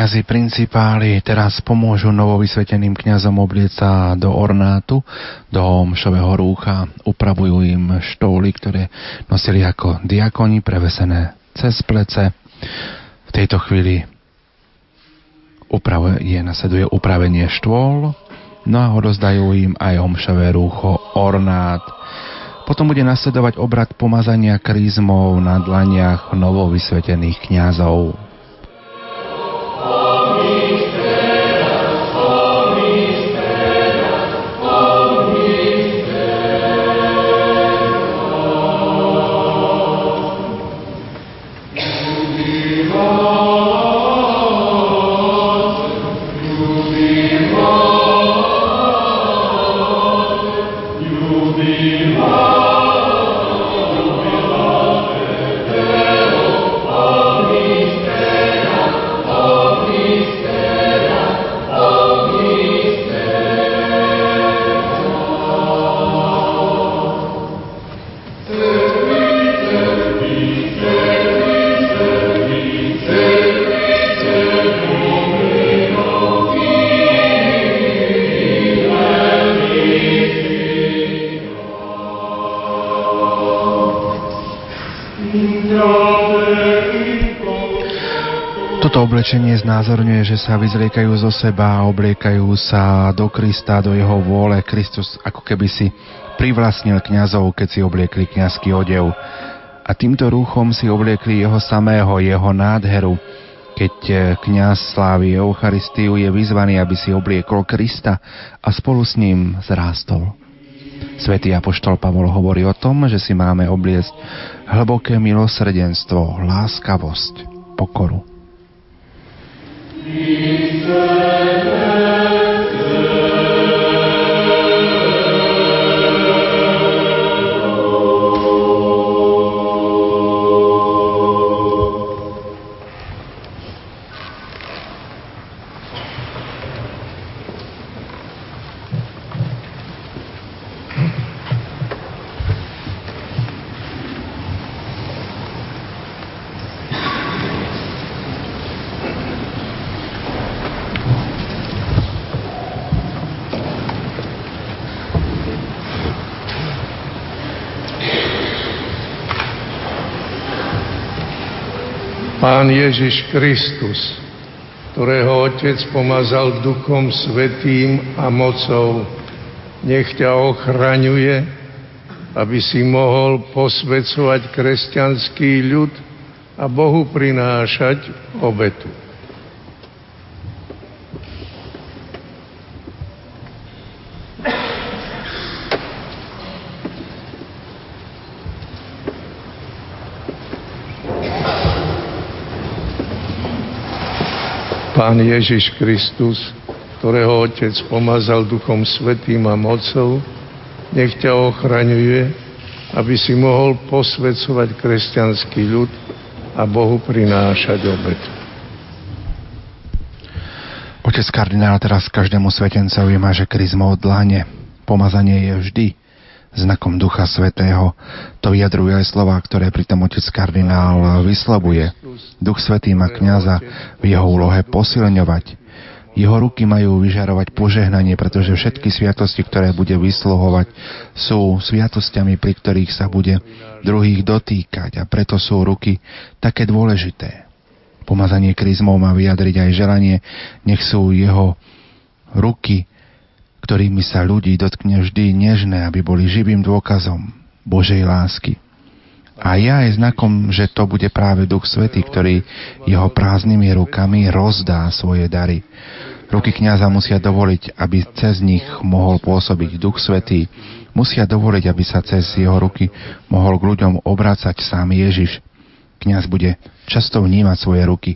Kňazi principáli teraz pomôžu novovysveteným kňazom oblieť sa do ornátu, do omšového rúcha, upravujú im štoly, ktoré nosili ako diakoni prevesené cez plece. V tejto chvíli upravuje, je, nasleduje upravenie štôl, no a odozdajú im aj omšové rúcho, ornát. Potom bude nasledovať obrad pomazania krízmov na dlaniach novovysvetených kňazov. Oblečenie znázorňuje, že sa vyzriekajú zo seba a obliekajú sa do Krista, do jeho vôle. Kristus ako keby si privlastnil kňazov, keď si obliekli kňazský odev. A týmto rúchom si obliekli jeho samého, jeho nádheru. Keď e, kňaz slávi Eucharistiu, je vyzvaný, aby si obliekol Krista a spolu s ním zrástol. Svetý Apoštol Pavol hovorí o tom, že si máme obliecť hlboké milosrdenstvo, láskavosť, pokoru. Ježiš Kristus, ktorého Otec pomazal Duchom Svetým a mocou, nech ťa ochraňuje, aby si mohol posvedcovať kresťanský ľud a Bohu prinášať obetu. Pán Ježiš Kristus, ktorého Otec pomazal Duchom Svetým a mocou, nech ťa ochraňuje, aby si mohol posvedcovať kresťanský ľud a Bohu prinášať obetu. Otec kardinál teraz každému svetencovi maže kryzmo od dlane. Pomazanie je vždy znakom Ducha Svetého. To vyjadruje aj slova, ktoré pritom otec kardinál vyslovuje. Duch Svetý má kniaza v jeho úlohe posilňovať. Jeho ruky majú vyžarovať požehnanie, pretože všetky sviatosti, ktoré bude vysluhovať, sú sviatostiami, pri ktorých sa bude druhých dotýkať a preto sú ruky také dôležité. Pomazanie kryzmou má vyjadriť aj želanie, nech sú jeho ruky ktorými sa ľudí dotkne vždy nežné, aby boli živým dôkazom Božej lásky. A ja je znakom, že to bude práve Duch Svetý, ktorý jeho prázdnymi rukami rozdá svoje dary. Ruky kniaza musia dovoliť, aby cez nich mohol pôsobiť Duch Svetý. Musia dovoliť, aby sa cez jeho ruky mohol k ľuďom obracať sám Ježiš. Kňaz bude často vnímať svoje ruky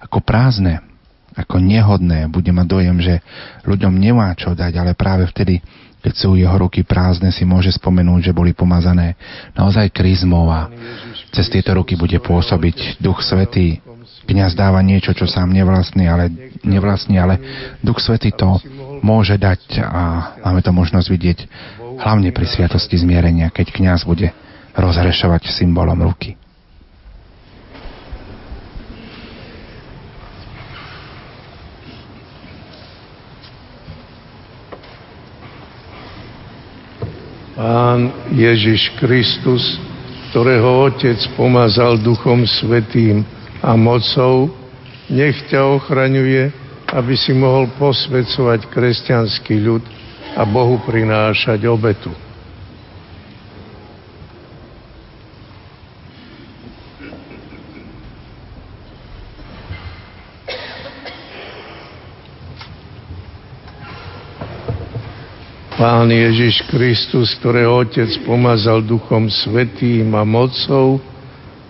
ako prázdne, ako nehodné, bude mať dojem, že ľuďom nemá čo dať, ale práve vtedy, keď sú jeho ruky prázdne, si môže spomenúť, že boli pomazané naozaj kryzmou a cez tieto ruky bude pôsobiť Duch Svetý. Kňaz dáva niečo, čo sám nevlastní, ale, nevlastní, ale Duch Svetý to môže dať a máme to možnosť vidieť hlavne pri sviatosti zmierenia, keď kňaz bude rozhrešovať symbolom ruky. Pán Ježiš Kristus, ktorého Otec pomazal Duchom Svetým a mocou, nech ťa ochraňuje, aby si mohol posvedcovať kresťanský ľud a Bohu prinášať obetu. Pán Ježiš Kristus, ktorého Otec pomazal Duchom Svetým a mocou,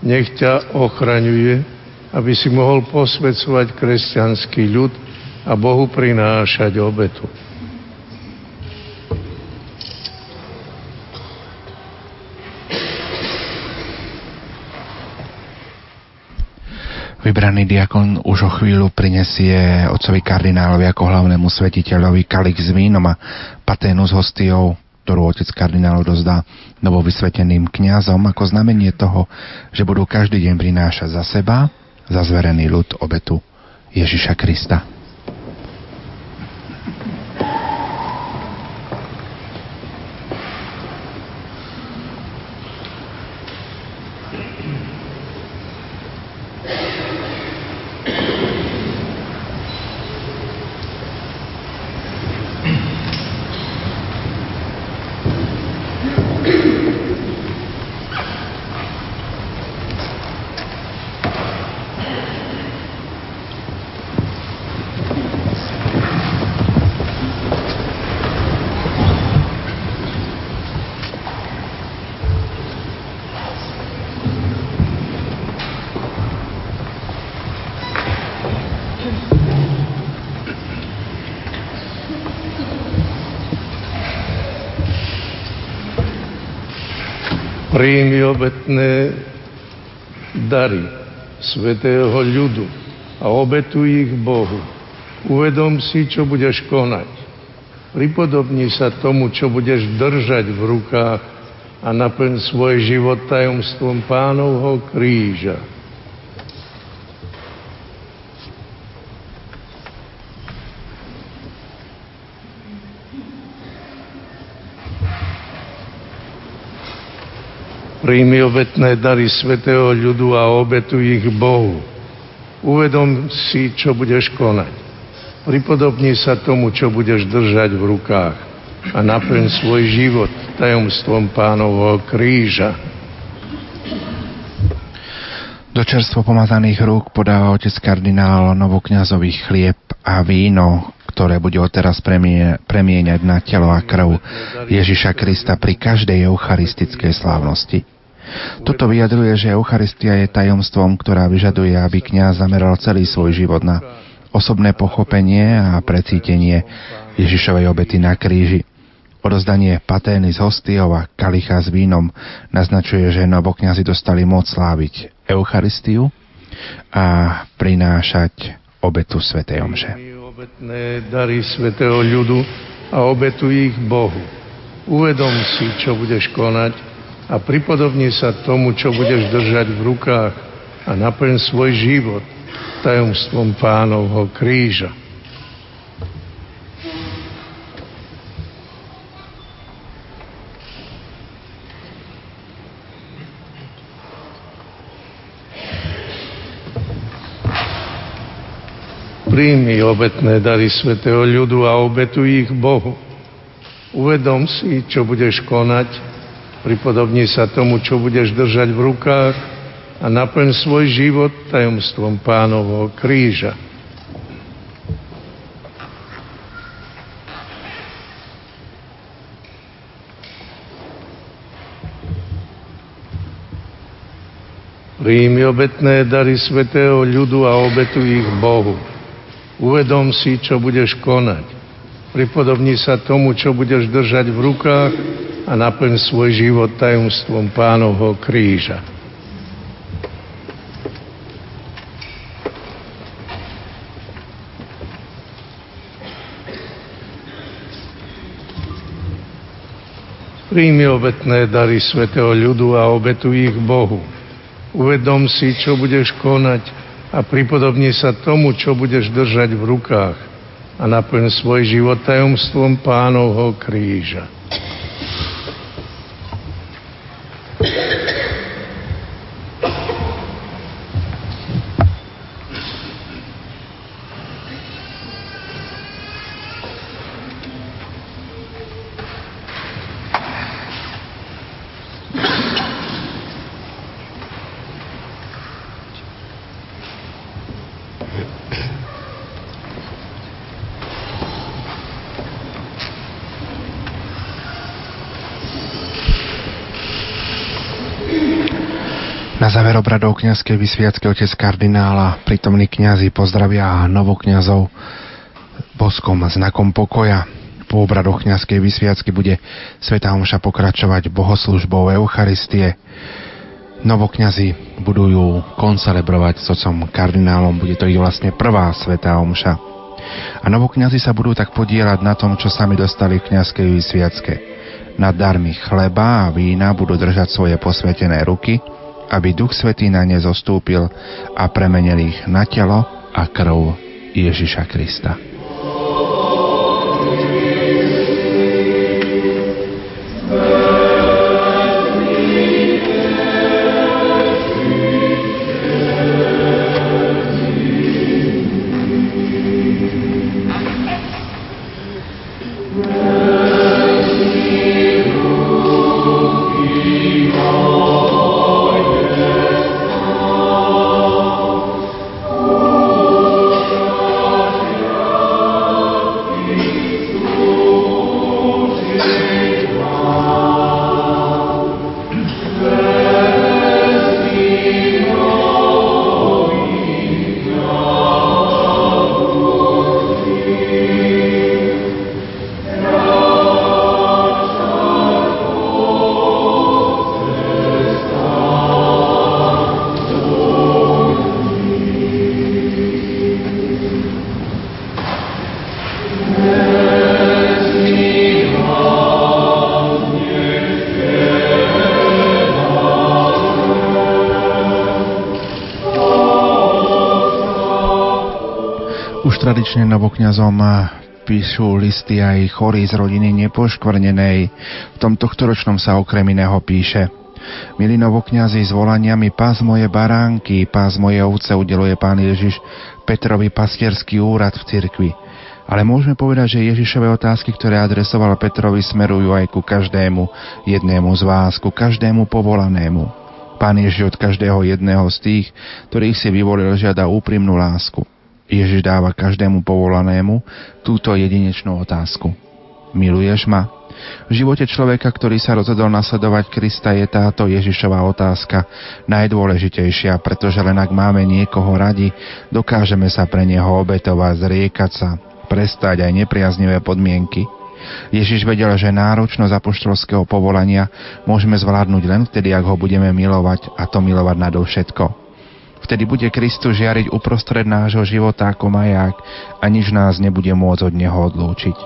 nech ťa ochraňuje, aby si mohol posvedcovať kresťanský ľud a Bohu prinášať obetu. Vybraný diakon už o chvíľu prinesie otcovi kardinálovi ako hlavnému svetiteľovi kalich s vínom a paténu s hostiou, ktorú otec kardinál dozdá novovysveteným kňazom ako znamenie toho, že budú každý deň prinášať za seba, za zverený ľud obetu Ježiša Krista. Príjmi obetné dary svetého ľudu a obetuj ich Bohu. Uvedom si, čo budeš konať. Pripodobni sa tomu, čo budeš držať v rukách a naplň svoj život tajomstvom pánovho kríža. Príjmi obetné dary svetého ľudu a obetuj ich Bohu. Uvedom si, čo budeš konať. Pripodobni sa tomu, čo budeš držať v rukách a naplň svoj život tajomstvom pánovho kríža. Do čerstvo pomazaných rúk podáva otec kardinál novokňazový chlieb a víno, ktoré bude odteraz premie, premieňať na telo a krv Ježiša Krista pri každej eucharistickej slávnosti. Toto vyjadruje, že Eucharistia je tajomstvom, ktorá vyžaduje, aby kňaz zameral celý svoj život na osobné pochopenie a precítenie Ježišovej obety na kríži. Odozdanie patény z hostiov a kalicha s vínom naznačuje, že novokňazi dostali moc sláviť Eucharistiu a prinášať obetu Svetej Omše. Obetné dary Svetého ľudu a obetu ich Bohu. Uvedom si, čo budeš konať a pripodobni sa tomu, čo budeš držať v rukách a naplň svoj život tajomstvom pánovho kríža. Príjmi obetné dary svätého ľudu a obetuj ich Bohu. Uvedom si, čo budeš konať Pripodobni sa tomu, čo budeš držať v rukách a naplň svoj život tajomstvom pánovho kríža. Príjmi obetné dary svetého ľudu a obetuj ich Bohu. Uvedom si, čo budeš konať. Pripodobni sa tomu, čo budeš držať v rukách a naplň svoj život tajomstvom pánovho kríža. Príjmi obetné dary svetého ľudu a obetuj ich Bohu. Uvedom si, čo budeš konať a pripodobni sa tomu, čo budeš držať v rukách a naplň svoj život tajomstvom pánovho kríža. Kniazkej vysviacky otec kardinála, prítomní kňazi pozdravia novokňazov boskom znakom pokoja. Po obradoch kniazkej vysviacky bude Sveta Omša pokračovať bohoslužbou Eucharistie. Novokňazi budú ju koncelebrovať s otcom kardinálom, bude to ich vlastne prvá Sveta Omša. A novokňazi sa budú tak podielať na tom, čo sami dostali v kniazkej vysviacke. Na darmi chleba a vína budú držať svoje posvetené ruky – aby Duch Svetý na ne zostúpil a premenil ich na telo a krv Ježiša Krista. Tradične novokňazom píšu listy aj chorí z rodiny nepoškvrnenej. V tom tohtoročnom sa okrem iného píše Milí novokňazi, s volaniami Pás moje baránky, Pás moje ovce udeluje Pán Ježiš Petrovi pastierský úrad v cirkvi. Ale môžeme povedať, že Ježišové otázky, ktoré adresoval Petrovi, smerujú aj ku každému jednému z vás, ku každému povolanému. Pán Ježiš od každého jedného z tých, ktorých si vyvolil, žiada úprimnú lásku. Ježiš dáva každému povolanému túto jedinečnú otázku. Miluješ ma? V živote človeka, ktorý sa rozhodol nasledovať Krista, je táto Ježišová otázka najdôležitejšia, pretože len ak máme niekoho radi, dokážeme sa pre neho obetovať, zriekať sa, prestať aj nepriaznivé podmienky. Ježiš vedel, že náročnosť apoštolského povolania môžeme zvládnuť len vtedy, ak ho budeme milovať a to milovať nadovšetko. Vtedy bude Kristus žiariť uprostred nášho života ako maják a nič nás nebude môcť od Neho odlúčiť.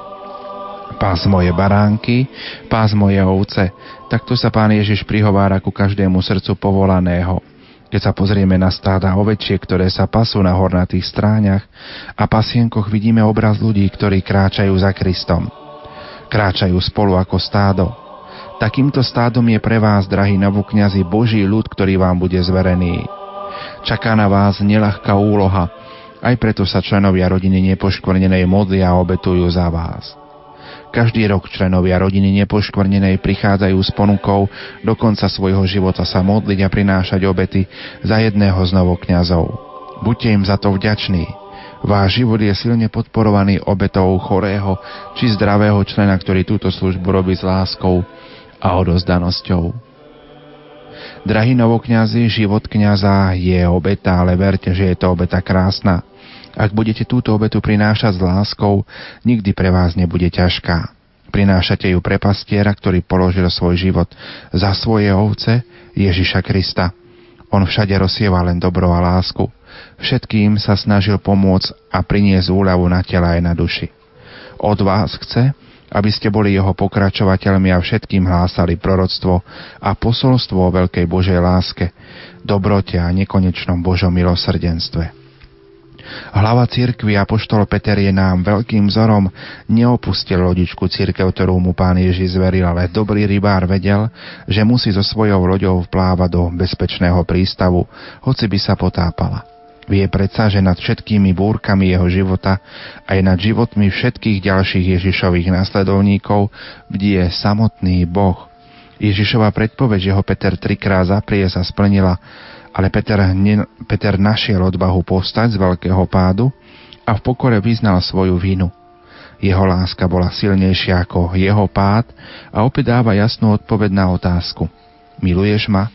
Pás moje baránky, pás moje ovce, takto sa Pán Ježiš prihovára ku každému srdcu povolaného. Keď sa pozrieme na stáda ovečie, ktoré sa pasú na hornatých stráňach a pasienkoch vidíme obraz ľudí, ktorí kráčajú za Kristom. Kráčajú spolu ako stádo. Takýmto stádom je pre vás, drahí novokňazi, Boží ľud, ktorý vám bude zverený. Čaká na vás nelahká úloha, aj preto sa členovia rodiny nepoškvrnenej modlia a obetujú za vás. Každý rok členovia rodiny nepoškvrnenej prichádzajú s ponukou do konca svojho života sa modliť a prinášať obety za jedného z novokňazov. Buďte im za to vďační. Váš život je silne podporovaný obetou chorého či zdravého člena, ktorý túto službu robí s láskou a odozdanosťou. Drahí novokňazi, život kňaza je obeta, ale verte, že je to obeta krásna. Ak budete túto obetu prinášať s láskou, nikdy pre vás nebude ťažká. Prinášate ju pre pastiera, ktorý položil svoj život za svoje ovce, Ježiša Krista. On všade rozsieva len dobro a lásku. Všetkým sa snažil pomôcť a priniesť úľavu na tela aj na duši. Od vás chce, aby ste boli jeho pokračovateľmi a všetkým hlásali proroctvo a posolstvo o veľkej Božej láske, dobrote a nekonečnom Božom milosrdenstve. Hlava cirkvi Apoštol Peter je nám veľkým vzorom, neopustil lodičku cirkev, ktorú mu pán Ježiš zveril, ale dobrý rybár vedel, že musí so svojou loďou vplávať do bezpečného prístavu, hoci by sa potápala. Vie predsa, že nad všetkými búrkami jeho života aj nad životmi všetkých ďalších Ježišových následovníkov bdie samotný Boh. Ježišova predpoveď, že ho Peter trikrát zaprie, sa splnila, ale Peter, Peter našiel odvahu postať z veľkého pádu a v pokore vyznal svoju vinu. Jeho láska bola silnejšia ako jeho pád a opäť dáva jasnú odpoveď na otázku. Miluješ ma?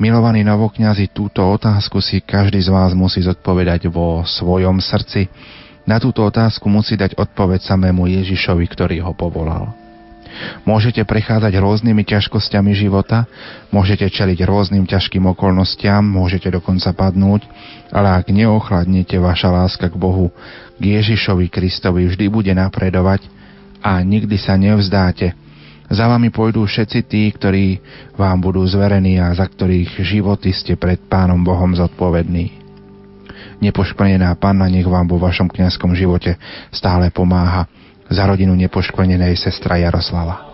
Milovaní novokňazi, túto otázku si každý z vás musí zodpovedať vo svojom srdci. Na túto otázku musí dať odpoveď samému Ježišovi, ktorý ho povolal. Môžete prechádzať rôznymi ťažkosťami života, môžete čeliť rôznym ťažkým okolnostiam, môžete dokonca padnúť, ale ak neochladnete vaša láska k Bohu, k Ježišovi Kristovi vždy bude napredovať a nikdy sa nevzdáte, za vami pôjdu všetci tí, ktorí vám budú zverení a za ktorých životy ste pred Pánom Bohom zodpovední. Nepoškvrnená Panna nech vám vo vašom kňazskom živote stále pomáha. Za rodinu nepoškvrnenej sestra Jaroslava.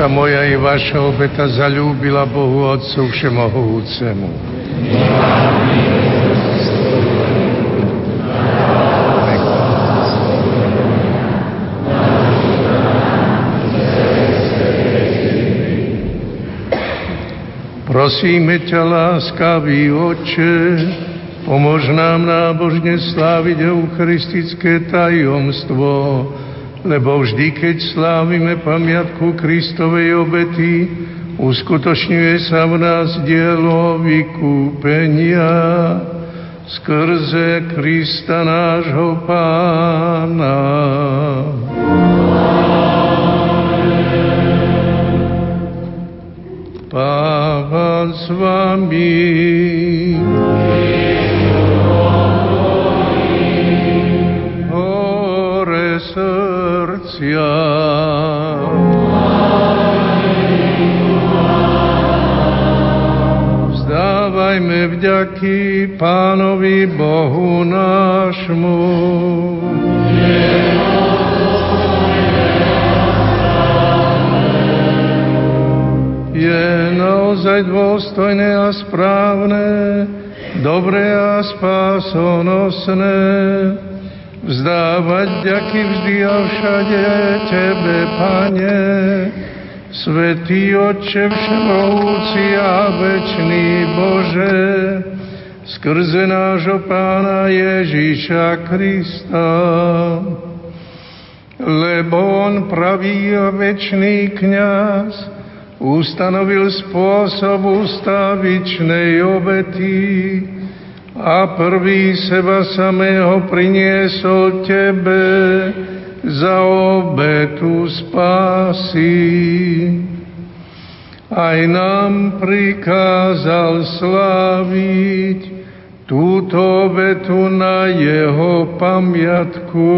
Sa moja i vaša obeta zalúbila Bohu Otcu Všemohúcemu. Prosíme ťa, láskavý Oče, Pomož nám nábožne sláviť eucharistické tajomstvo, lebo vždy, keď slávime pamiatku Kristovej obety, uskutočňuje sa v nás dielo vykúpenia skrze Krista nášho Pána. A správne, dobré a spásonosné, vzdávať ďaky vždy a všade Tebe, Pane, Svetý Otče Všemohúci a Večný Bože, skrze nášho Pána Ježíša Krista, lebo On pravý a večný kniaz ustanovil spôsob ustavičnej obety, a prvý seba samého priniesol tebe za obetu spásy. Aj nám prikázal sláviť túto obetu na jeho pamiatku.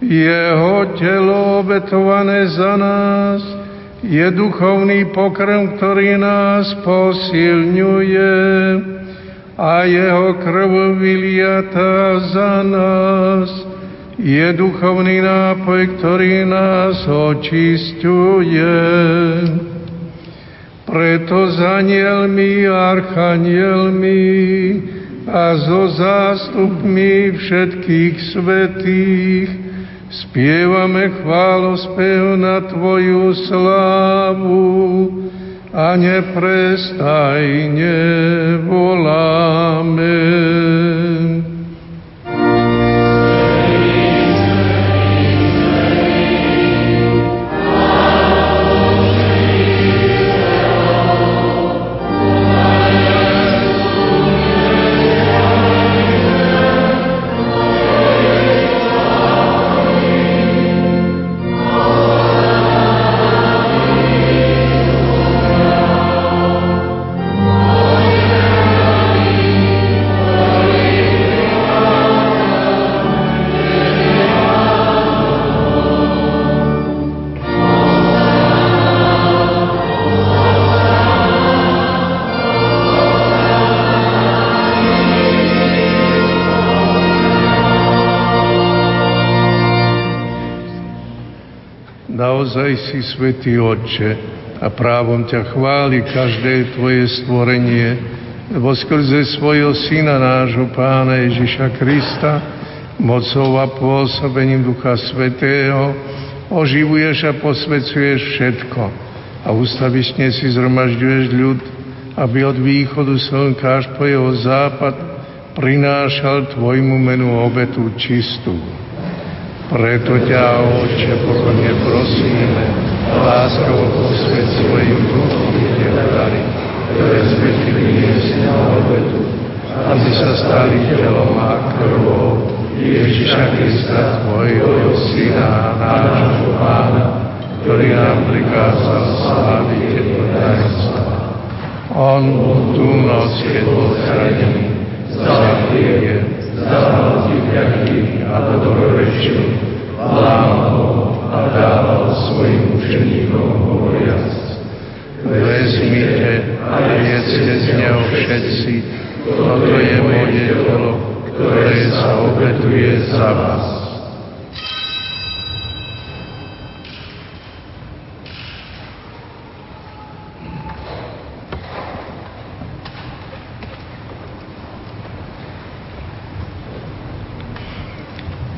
Jeho telo obetované za nás je duchovný pokrm, ktorý nás posilňuje a jeho krv vyliata za nás je duchovný nápoj, ktorý nás očistuje. Preto s anielmi, archanielmi a so zástupmi všetkých svetých spievame chválospev na Tvoju slávu a neprestajne voláme. Naozaj si svätý Otče a právom ťa chváli každé Tvoje stvorenie, lebo skrze svojho Syna nášho Pána Ježiša Krista, mocou a pôsobením Ducha Svetého, oživuješ a posvecuješ všetko a ustavične si zhromažďuješ ľud, aby od východu slnka až po jeho západ prinášal Tvojmu menu obetu čistú. Preto ťa, Oče, pokorne prosíme, láskavo posved svojim duchom dary, ktoré ti priniesli na obetu, aby sa stali telom a krvou Ježiša Krista, Tvojho Syna nášho Pána, ktorý nám prikázal sláviť tieto tajomstva. On tú noc, keď bol zranený, zahlievie, zdával ti vďaky a dobrorečil, lámal ho a dával svojim učeníkom hovoriac. Vezmite a jedzte z neho všetci, toto je moje telo, ktoré sa obetuje za vás.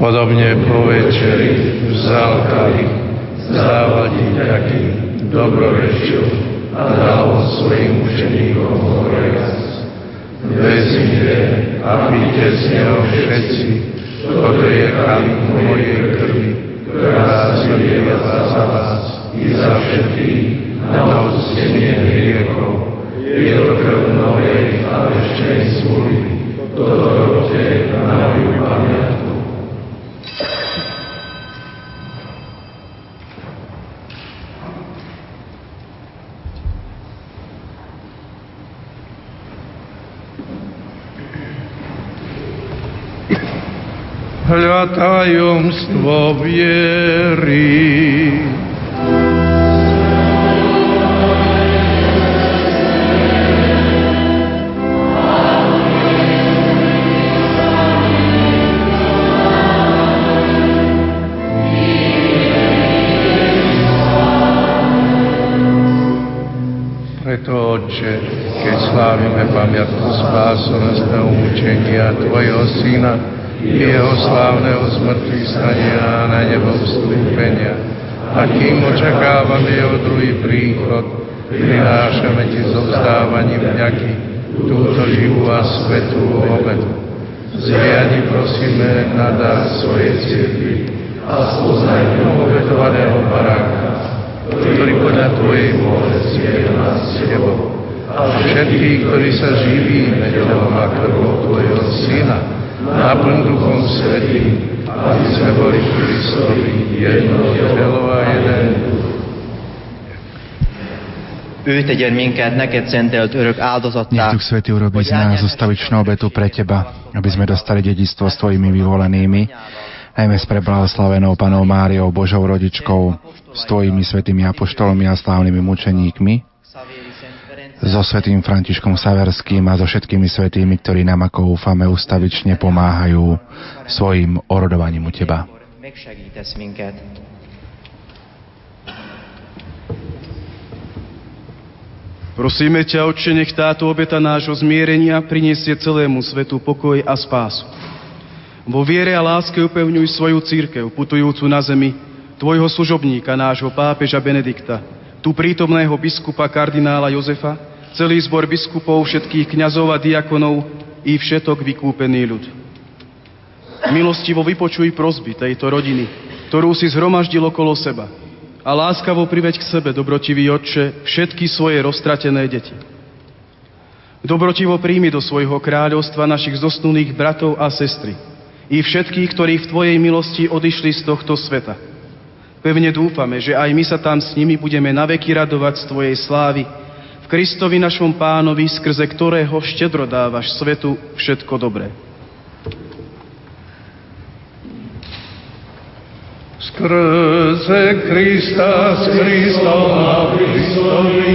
Podobne po večeri vzal kalich, zdával ti taký dobrorečil a dal svojim učeníkom hovoriac. Vezmite a píte z neho všetci, toto je kalich mojej krvi, ktorá zlieva za vás i za všetkých na odstenie hriechov. Je to krv novej a večnej zmluvy. Toto robte na moju pamiatku. Hľa tajomstvo viery. Preto, Otče, keď slávime pamiatku spásonosného učenia Tvojho Syna, jeho slávneho zmrtvý stania na nebo vstúpenia. A kým očakávame jeho druhý príchod, prinášame Ti so vzdávaním vďaky túto živú a svetú obetu. Zriadi prosíme na dar svojej cirkvi a spoznaj obetovaného baráka, ktorý podľa Tvojej vôle zjedil nás s Tebou. A všetkých, ktorí sa živíme telom a krvou Tvojho Syna, naplň Duchom Svetým, aby sme boli Kristovi jedno telo a jeden Ő tegyen minket neked szentelt örök áldozattá. Nech Duch Svetý urobí z nás ustavičnú obetu pre Teba, aby sme dostali dedistvo s Tvojimi vyvolenými, najmä s preblahoslavenou Panou Máriou, Božou rodičkou, s Tvojimi svetými apoštolmi a slávnymi mučeníkmi, so svetým Františkom Saverským a so všetkými svetými, ktorí nám ako úfame ustavične pomáhajú svojim orodovaním u Teba. Prosíme ťa, Otče, nech táto obeta nášho zmierenia priniesie celému svetu pokoj a spásu. Vo viere a láske upevňuj svoju církev, putujúcu na zemi, tvojho služobníka, nášho pápeža Benedikta, tu prítomného biskupa kardinála Jozefa, celý zbor biskupov, všetkých kňazov a diakonov i všetok vykúpený ľud. Milostivo vypočuj prosby tejto rodiny, ktorú si zhromaždil okolo seba a láskavo priveď k sebe, dobrotivý Otče, všetky svoje roztratené deti. Dobrotivo príjmi do svojho kráľovstva našich zosnulých bratov a sestry i všetkých, ktorí v Tvojej milosti odišli z tohto sveta. Pevne dúfame, že aj my sa tam s nimi budeme naveky radovať z Tvojej slávy, Kristovi našom pánovi, skrze ktorého štedro dávaš svetu všetko dobré. Skrze Krista, s Kristom a Kristovi,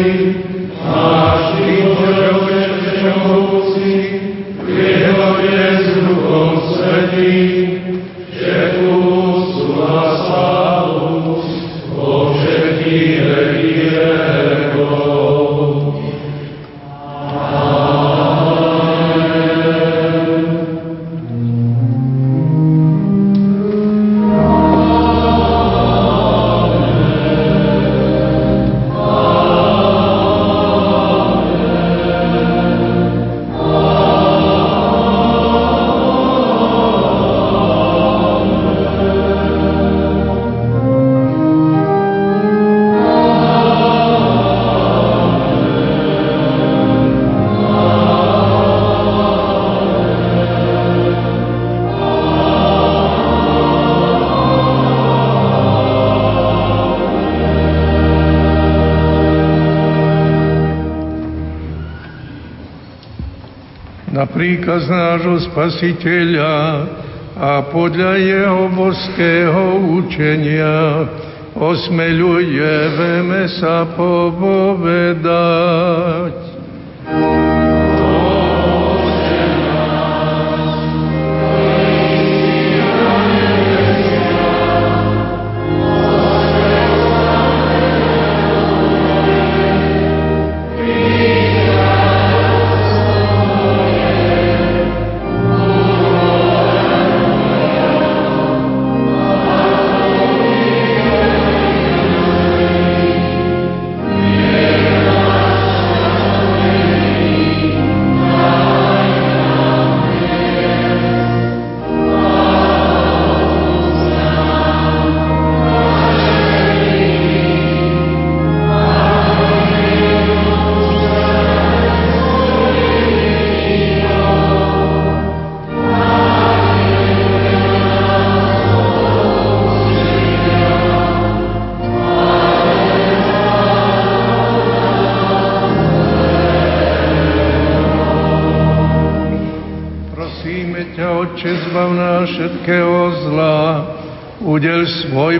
máš Ty Bože Všemovúci, v jednote s Duchom Svetým, všetkú príkaz nášho Spasiteľa a podľa jeho božského učenia osmeľujeme sa povedať.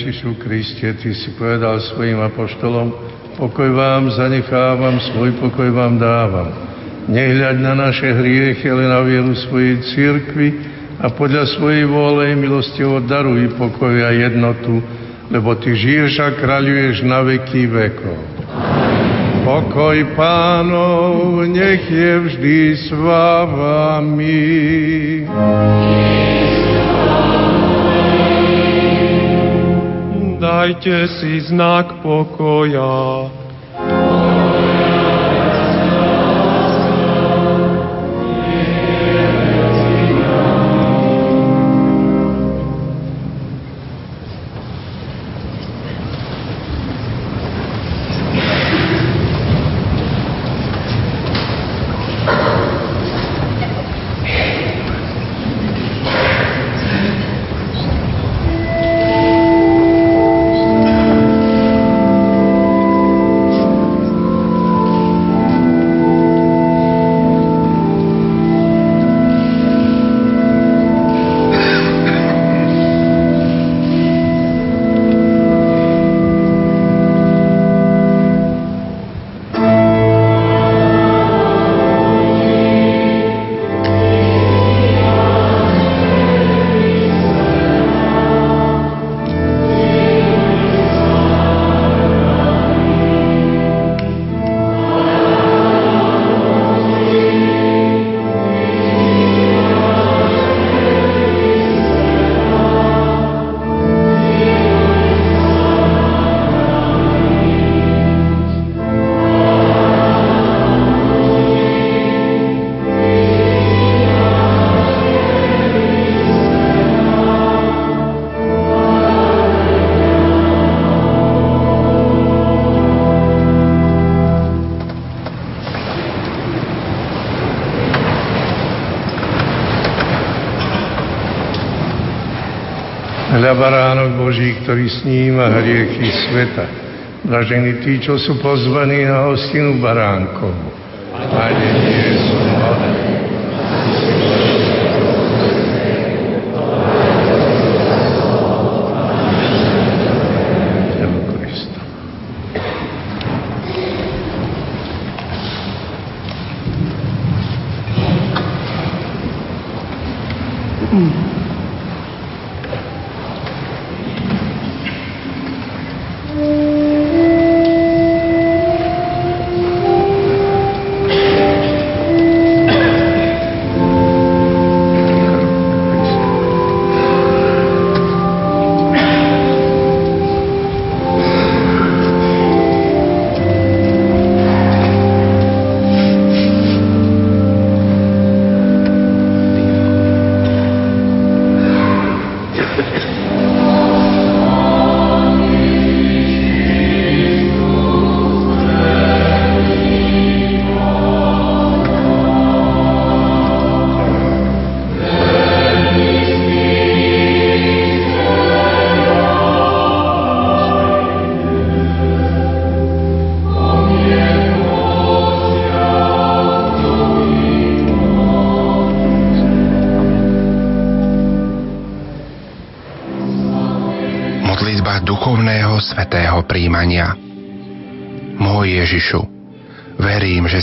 Ježišu Kriste, Ty si povedal svojim apoštolom, pokoj vám zanechávam, svoj pokoj vám dávam. Nehľaď na naše hriechy, ale na vieru svojej církvy a podľa svojej vôle milostivo daruj pokoj a jednotu, lebo Ty žiješ a kráľuješ na veky vekov. Pokoj pánov, nech je vždy s vami. Dajte si znak pokoja. Ktorý sníma hriechy sveta. Blažení tí, čo sú pozvaní na hostinu baránkov. Pane,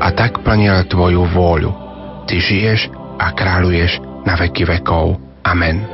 a tak plnil Tvoju vôľu. Ty žiješ a kráľuješ na veky vekov. Amen.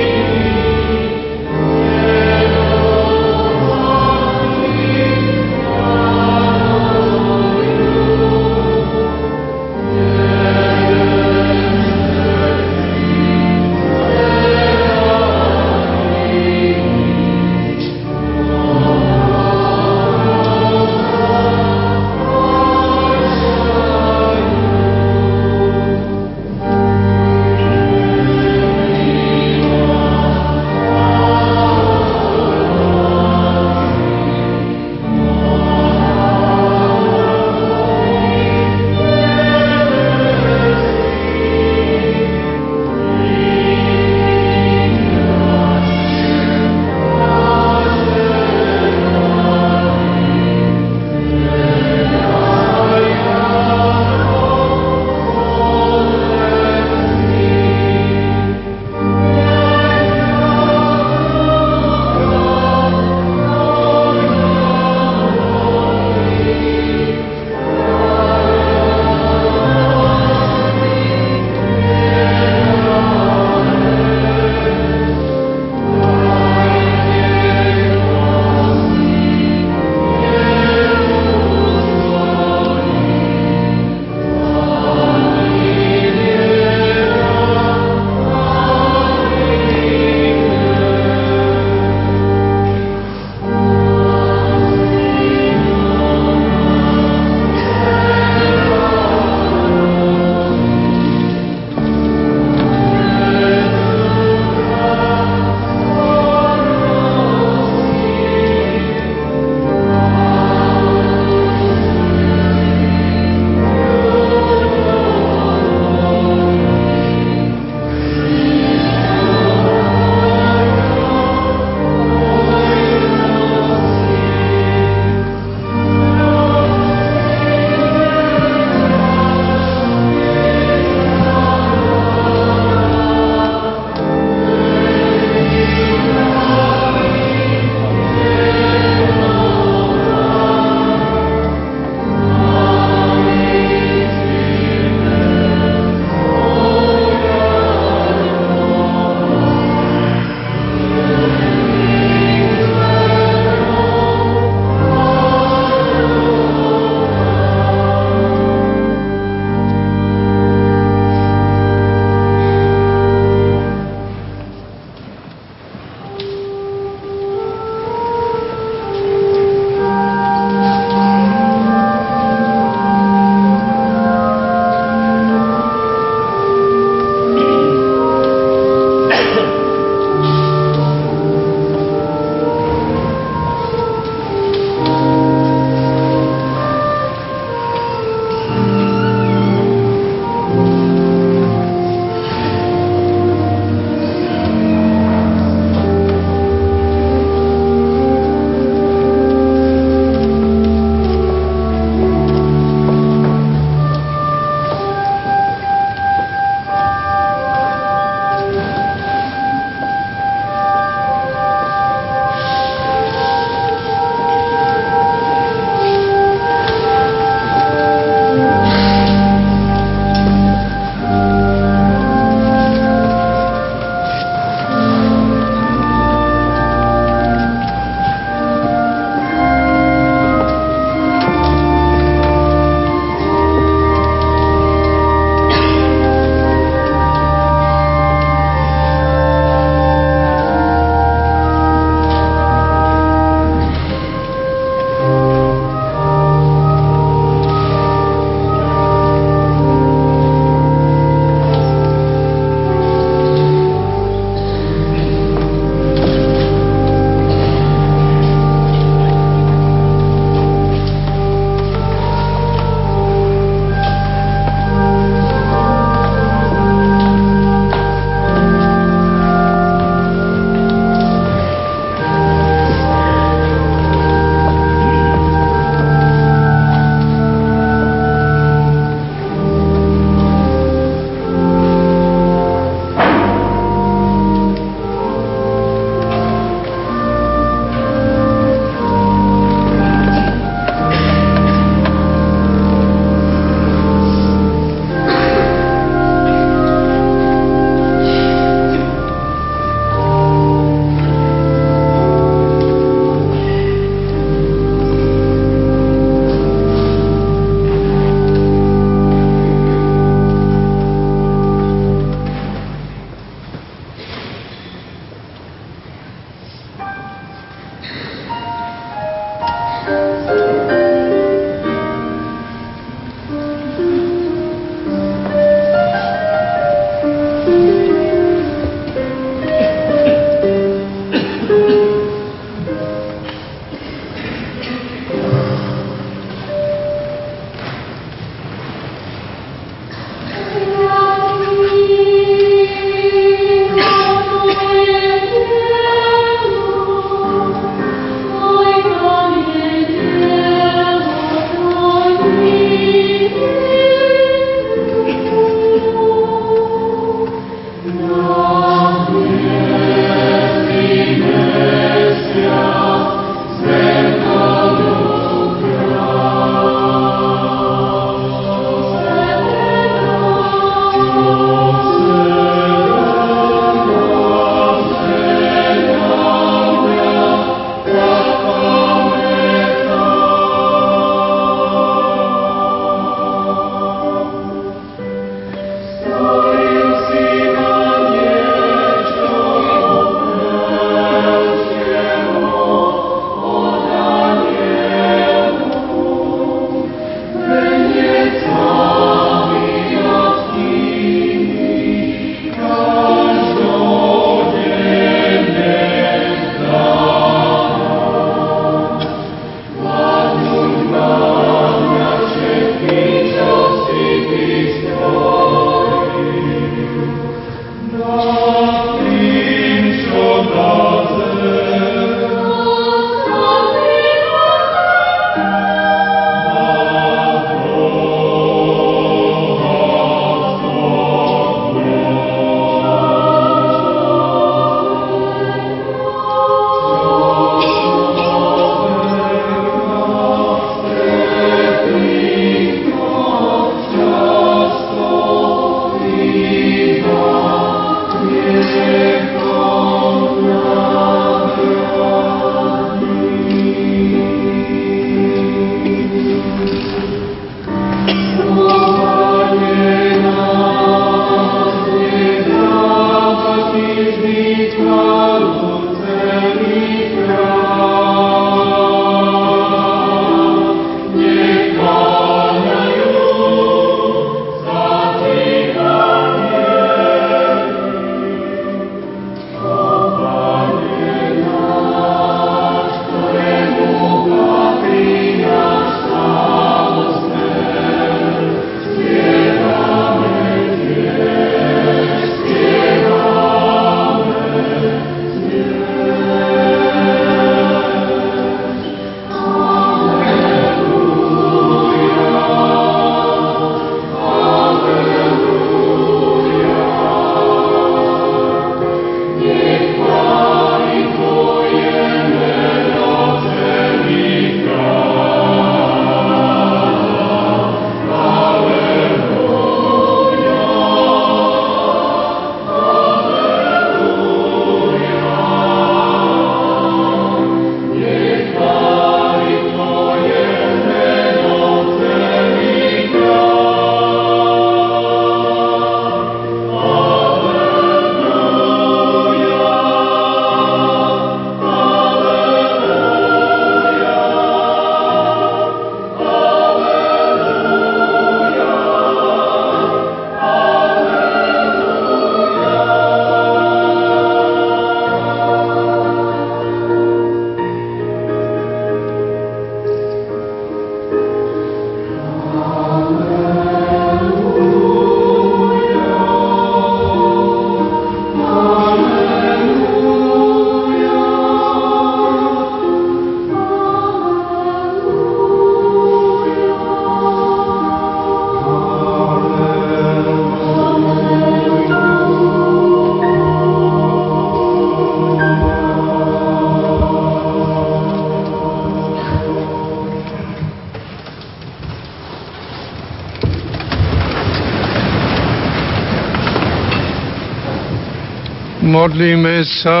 Modlíme sa.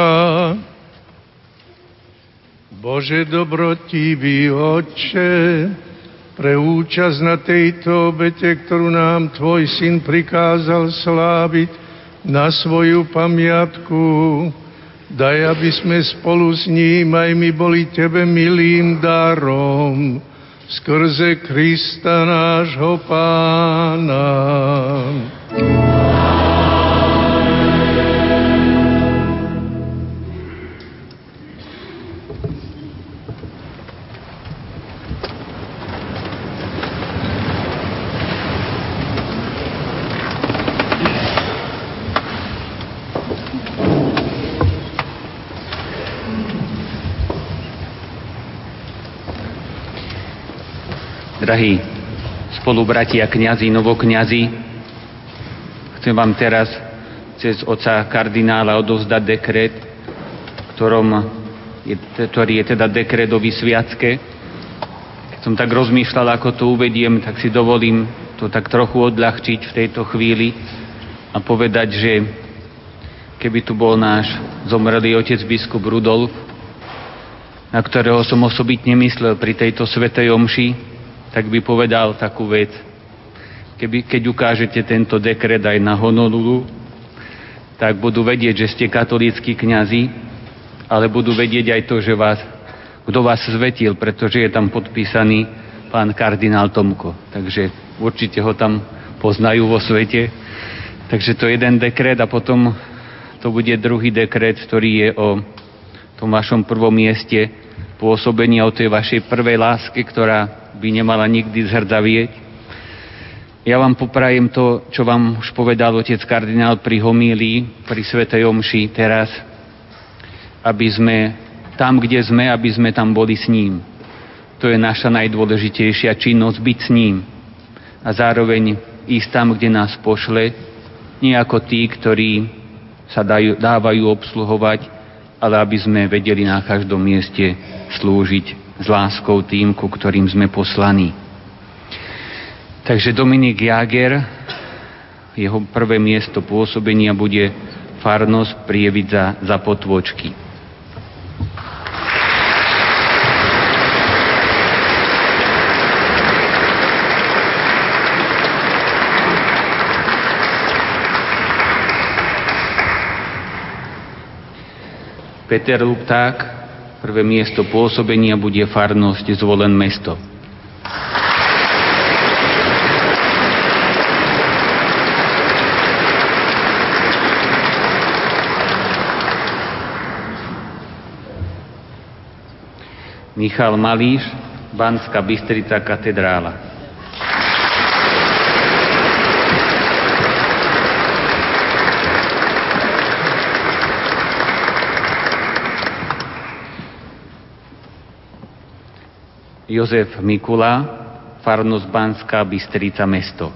Bože dobrotivý Otče, pre účasť na tejto obete, ktorú nám Tvoj Syn prikázal sláviť na svoju pamiatku, daj, aby sme spolu s ním aj my boli Tebe milým darom, skrze Krista nášho Pána. Drahí spolubratia kňazi, novokňazi, chcem vám teraz cez oca kardinála odovzdať dekret, ktorom je, ktorý je teda dekret o vysviacke. Keď som tak rozmýšľal, ako to uvediem, tak si dovolím to tak trochu odľahčiť v tejto chvíli a povedať, že keby tu bol náš zomrelý otec biskup Rudolf, na ktorého som osobitne myslel pri tejto svetej omši, tak by povedal takú vec. Keby, keď ukážete tento dekret aj na Honolulu, tak budú vedieť, že ste katolíckí kňazi, ale budú vedieť aj to, že vás, kto vás zvetil, pretože je tam podpísaný pán kardinál Tomko. Takže určite ho tam poznajú vo svete. Takže to je jeden dekret a potom to bude druhý dekret, ktorý je o tom vašom prvom mieste pôsobenia, o tej vašej prvej láske, ktorá by nemala nikdy zhrdavieť. Ja vám poprajem to, čo vám už povedal otec kardinál pri homílii, pri Svetej Omši teraz, aby sme tam, kde sme, aby sme tam boli s ním. To je naša najdôležitejšia činnosť, byť s ním. A zároveň ísť tam, kde nás pošle, nie ako tí, ktorí sa dávajú obsluhovať, ale aby sme vedeli na každom mieste slúžiť s láskou tým, ku ktorým sme poslaní. Takže Dominik Jager, jeho prvé miesto pôsobenia bude farnosť Prievidza za potvočky. Peter Lupták, Prvé miesto pôsobenia bude farnosť zvolen mesto. Michal Malíš, Banská Bystrica katedrála. Jozef Mikula, farnosť Banská Bystrica mesto.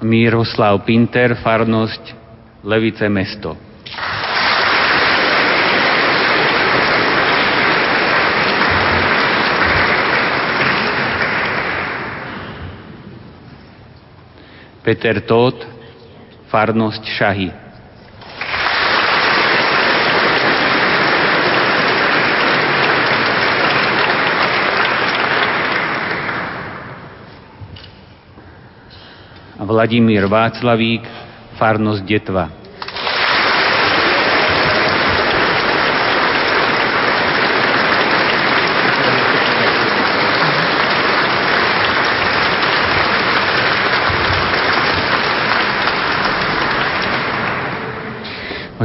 Miroslav Pinter, farnosť Levice mesto. Peter Tóth, farnosť Šahy. Vladimír Václavík, farnosť Detva.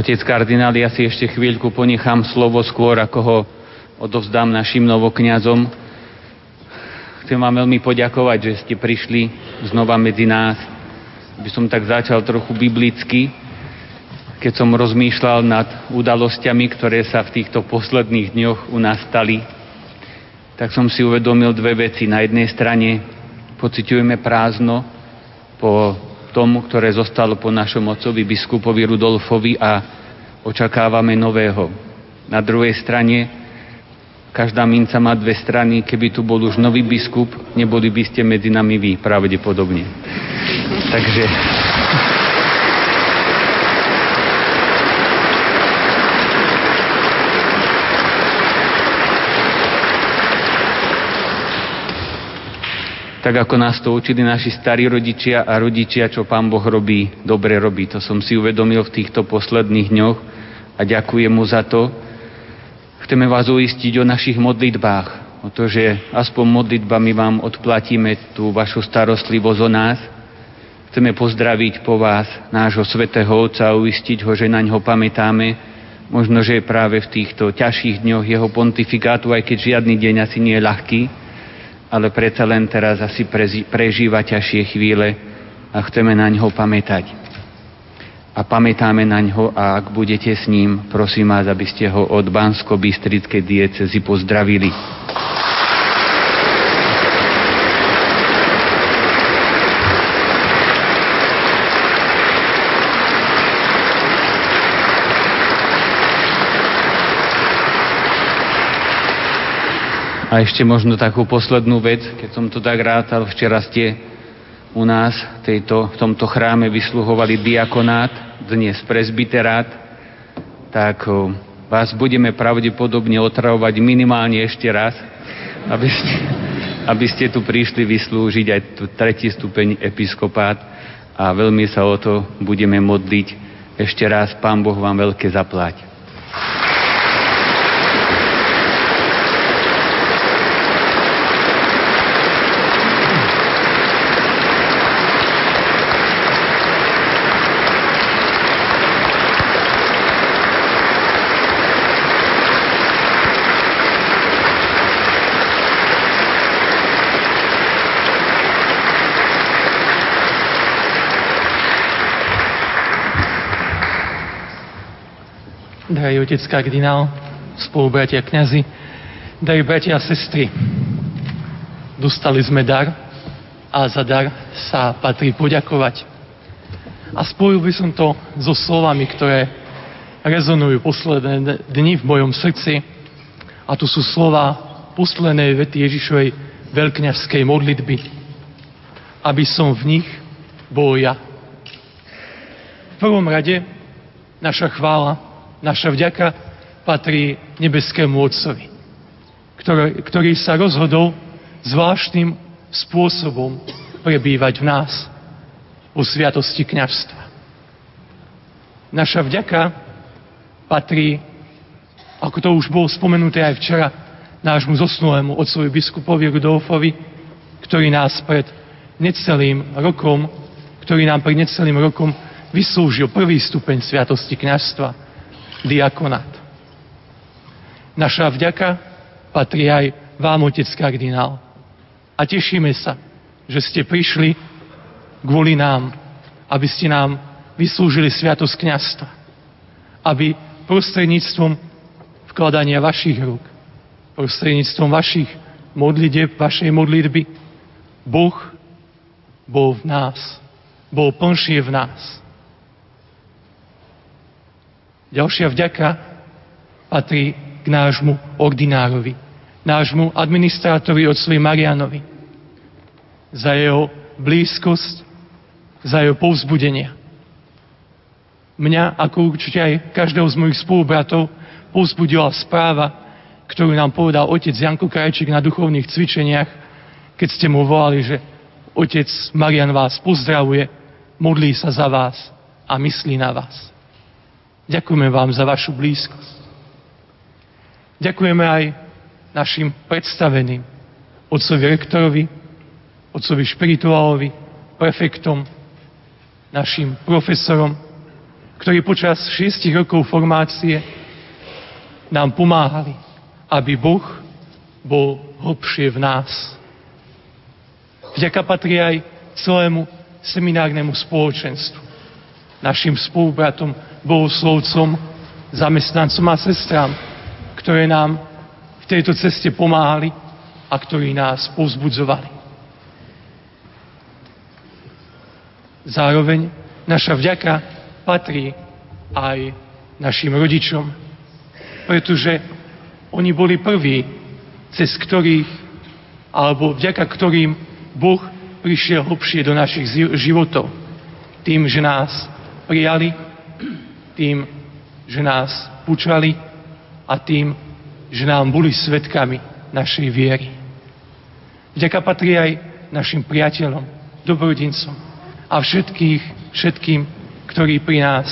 Otec kardinál, ja si ešte chvíľku ponechám slovo skôr, ako ho odovzdám našim novokňazom. Chcem vám veľmi poďakovať, že ste prišli znova medzi nás. By som tak začal trochu biblicky, keď som rozmýšľal nad udalosťami, ktoré sa v týchto posledných dňoch u nás stali, tak som si uvedomil dve veci. Na jednej strane pociťujeme prázdno po tomu, ktoré zostalo po našom otcovi biskupovi Rudolfovi a očakávame nového. Na druhej strane každá minca má dve strany, keby tu bol už nový biskup, neboli by ste medzi nami vy, pravdepodobne. Takže tak ako nás to učili naši starí rodičia a rodičia, čo Pán Boh robí, dobre robí. To som si uvedomil v týchto posledných dňoch a ďakujem mu za to. Chceme vás uistiť o našich modlitbách, o to, že aspoň modlitbami vám odplatíme tú vašu starostlivosť o nás. Chceme pozdraviť po vás nášho svetého Otca a uistiť ho, že na ňo pamätáme. Možno, že práve v týchto ťažších dňoch jeho pontifikátu, aj keď žiadny deň asi nie je ľahký, ale predsa len teraz asi prežíva ťažšie chvíle a chceme na ňo pamätať. A pamätáme na ňo a ak budete s ním, prosím vás, aby ste ho od Bansko-Bystrickej diecezy pozdravili. A ešte možno takú poslednú vec, keď som to tak rátal, včera ste u nás tejto, v tomto chráme vysluhovali diakonát, dnes presbyterát, tak vás budeme pravdepodobne otravovať minimálne ešte raz, aby ste, aby ste tu prišli vyslúžiť aj tu tretí stupeň episkopát a veľmi sa o to budeme modliť. Ešte raz, Pán Boh vám veľké zaplať. Drahý otec kardinál, spolubratia kňazi, drahí bratia a sestry. Dostali sme dar a za dar sa patrí poďakovať. A spojil by som to so slovami, ktoré rezonujú posledné dni v mojom srdci. A to sú slova poslednej vety Ježišovej veľkňažskej modlitby. Aby som v nich bol ja. V prvom rade naša chvála Naša vďaka patrí nebeskému Otcovi, ktorý, ktorý sa rozhodol zvláštnym spôsobom prebývať v nás o sviatosti kňažstva. Naša vďaka patrí, ako to už bolo spomenuté aj včera, nášmu zosnulému otcovi biskupovi Rudolfovi, ktorý nás pred necelým rokom, ktorý nám pred necelým rokom vyslúžil prvý stupeň sviatosti kňazstva diakonát. Naša vďaka patrí aj vám, otec kardinál. A tešíme sa, že ste prišli kvôli nám, aby ste nám vyslúžili sviatosť kniazstva. Aby prostredníctvom vkladania vašich rúk, prostredníctvom vašich modlitev, vašej modlitby, Boh bol v nás, bol plnšie v nás Ďalšia vďaka patrí k nášmu ordinárovi, nášmu administrátorovi otcovi Marianovi za jeho blízkosť, za jeho povzbudenia. Mňa, ako určite aj každého z mojich spolubratov, povzbudila správa, ktorú nám povedal otec Janko Krajčík na duchovných cvičeniach, keď ste mu volali, že otec Marian vás pozdravuje, modlí sa za vás a myslí na vás. Ďakujeme vám za vašu blízkosť. Ďakujeme aj našim predstaveným, otcovi rektorovi, otcovi špirituálovi, prefektom, našim profesorom, ktorí počas šiestich rokov formácie nám pomáhali, aby Boh bol hlbšie v nás. Vďaka patrí aj celému seminárnemu spoločenstvu, našim spolubratom, bohoslovcom, zamestnancom a sestrám, ktoré nám v tejto ceste pomáhali a ktorí nás povzbudzovali. Zároveň naša vďaka patrí aj našim rodičom, pretože oni boli prví, cez ktorých, alebo vďaka ktorým Boh prišiel hlbšie do našich životov. Tým, že nás prijali, tým, že nás počali a tým, že nám boli svetkami našej viery. Vďaka patrí aj našim priateľom, dobrodincom a všetkých, všetkým, ktorí pri nás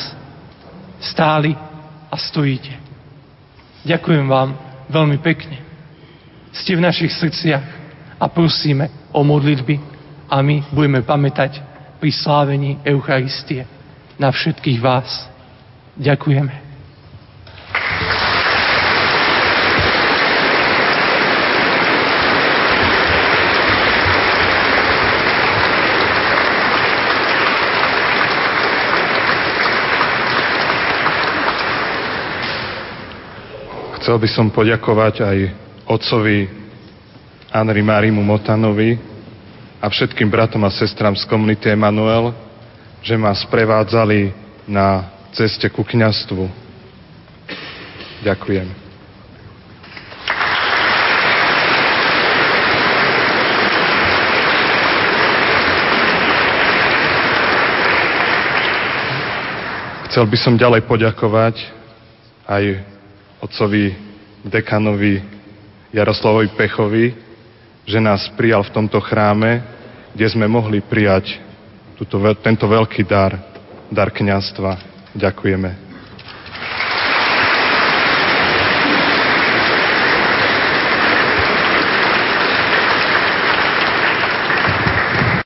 stáli a stojíte. Ďakujem vám veľmi pekne. Ste v našich srdciach a prosíme o modlitby a my budeme pamätať pri slávení Eucharistie na všetkých vás. Ďakujeme. Chcel by som poďakovať aj otcovi Anri Marimu Motanovi a všetkým bratom a sestram z komunity Emanuel, že ma sprevádzali na ceste ku kňastvu. Ďakujem. Chcel by som ďalej poďakovať aj otcovi dekanovi Jaroslavovi Pechovi, že nás prijal v tomto chráme, kde sme mohli prijať túto, tento veľký dar, dar kniazstva. Ďakujeme.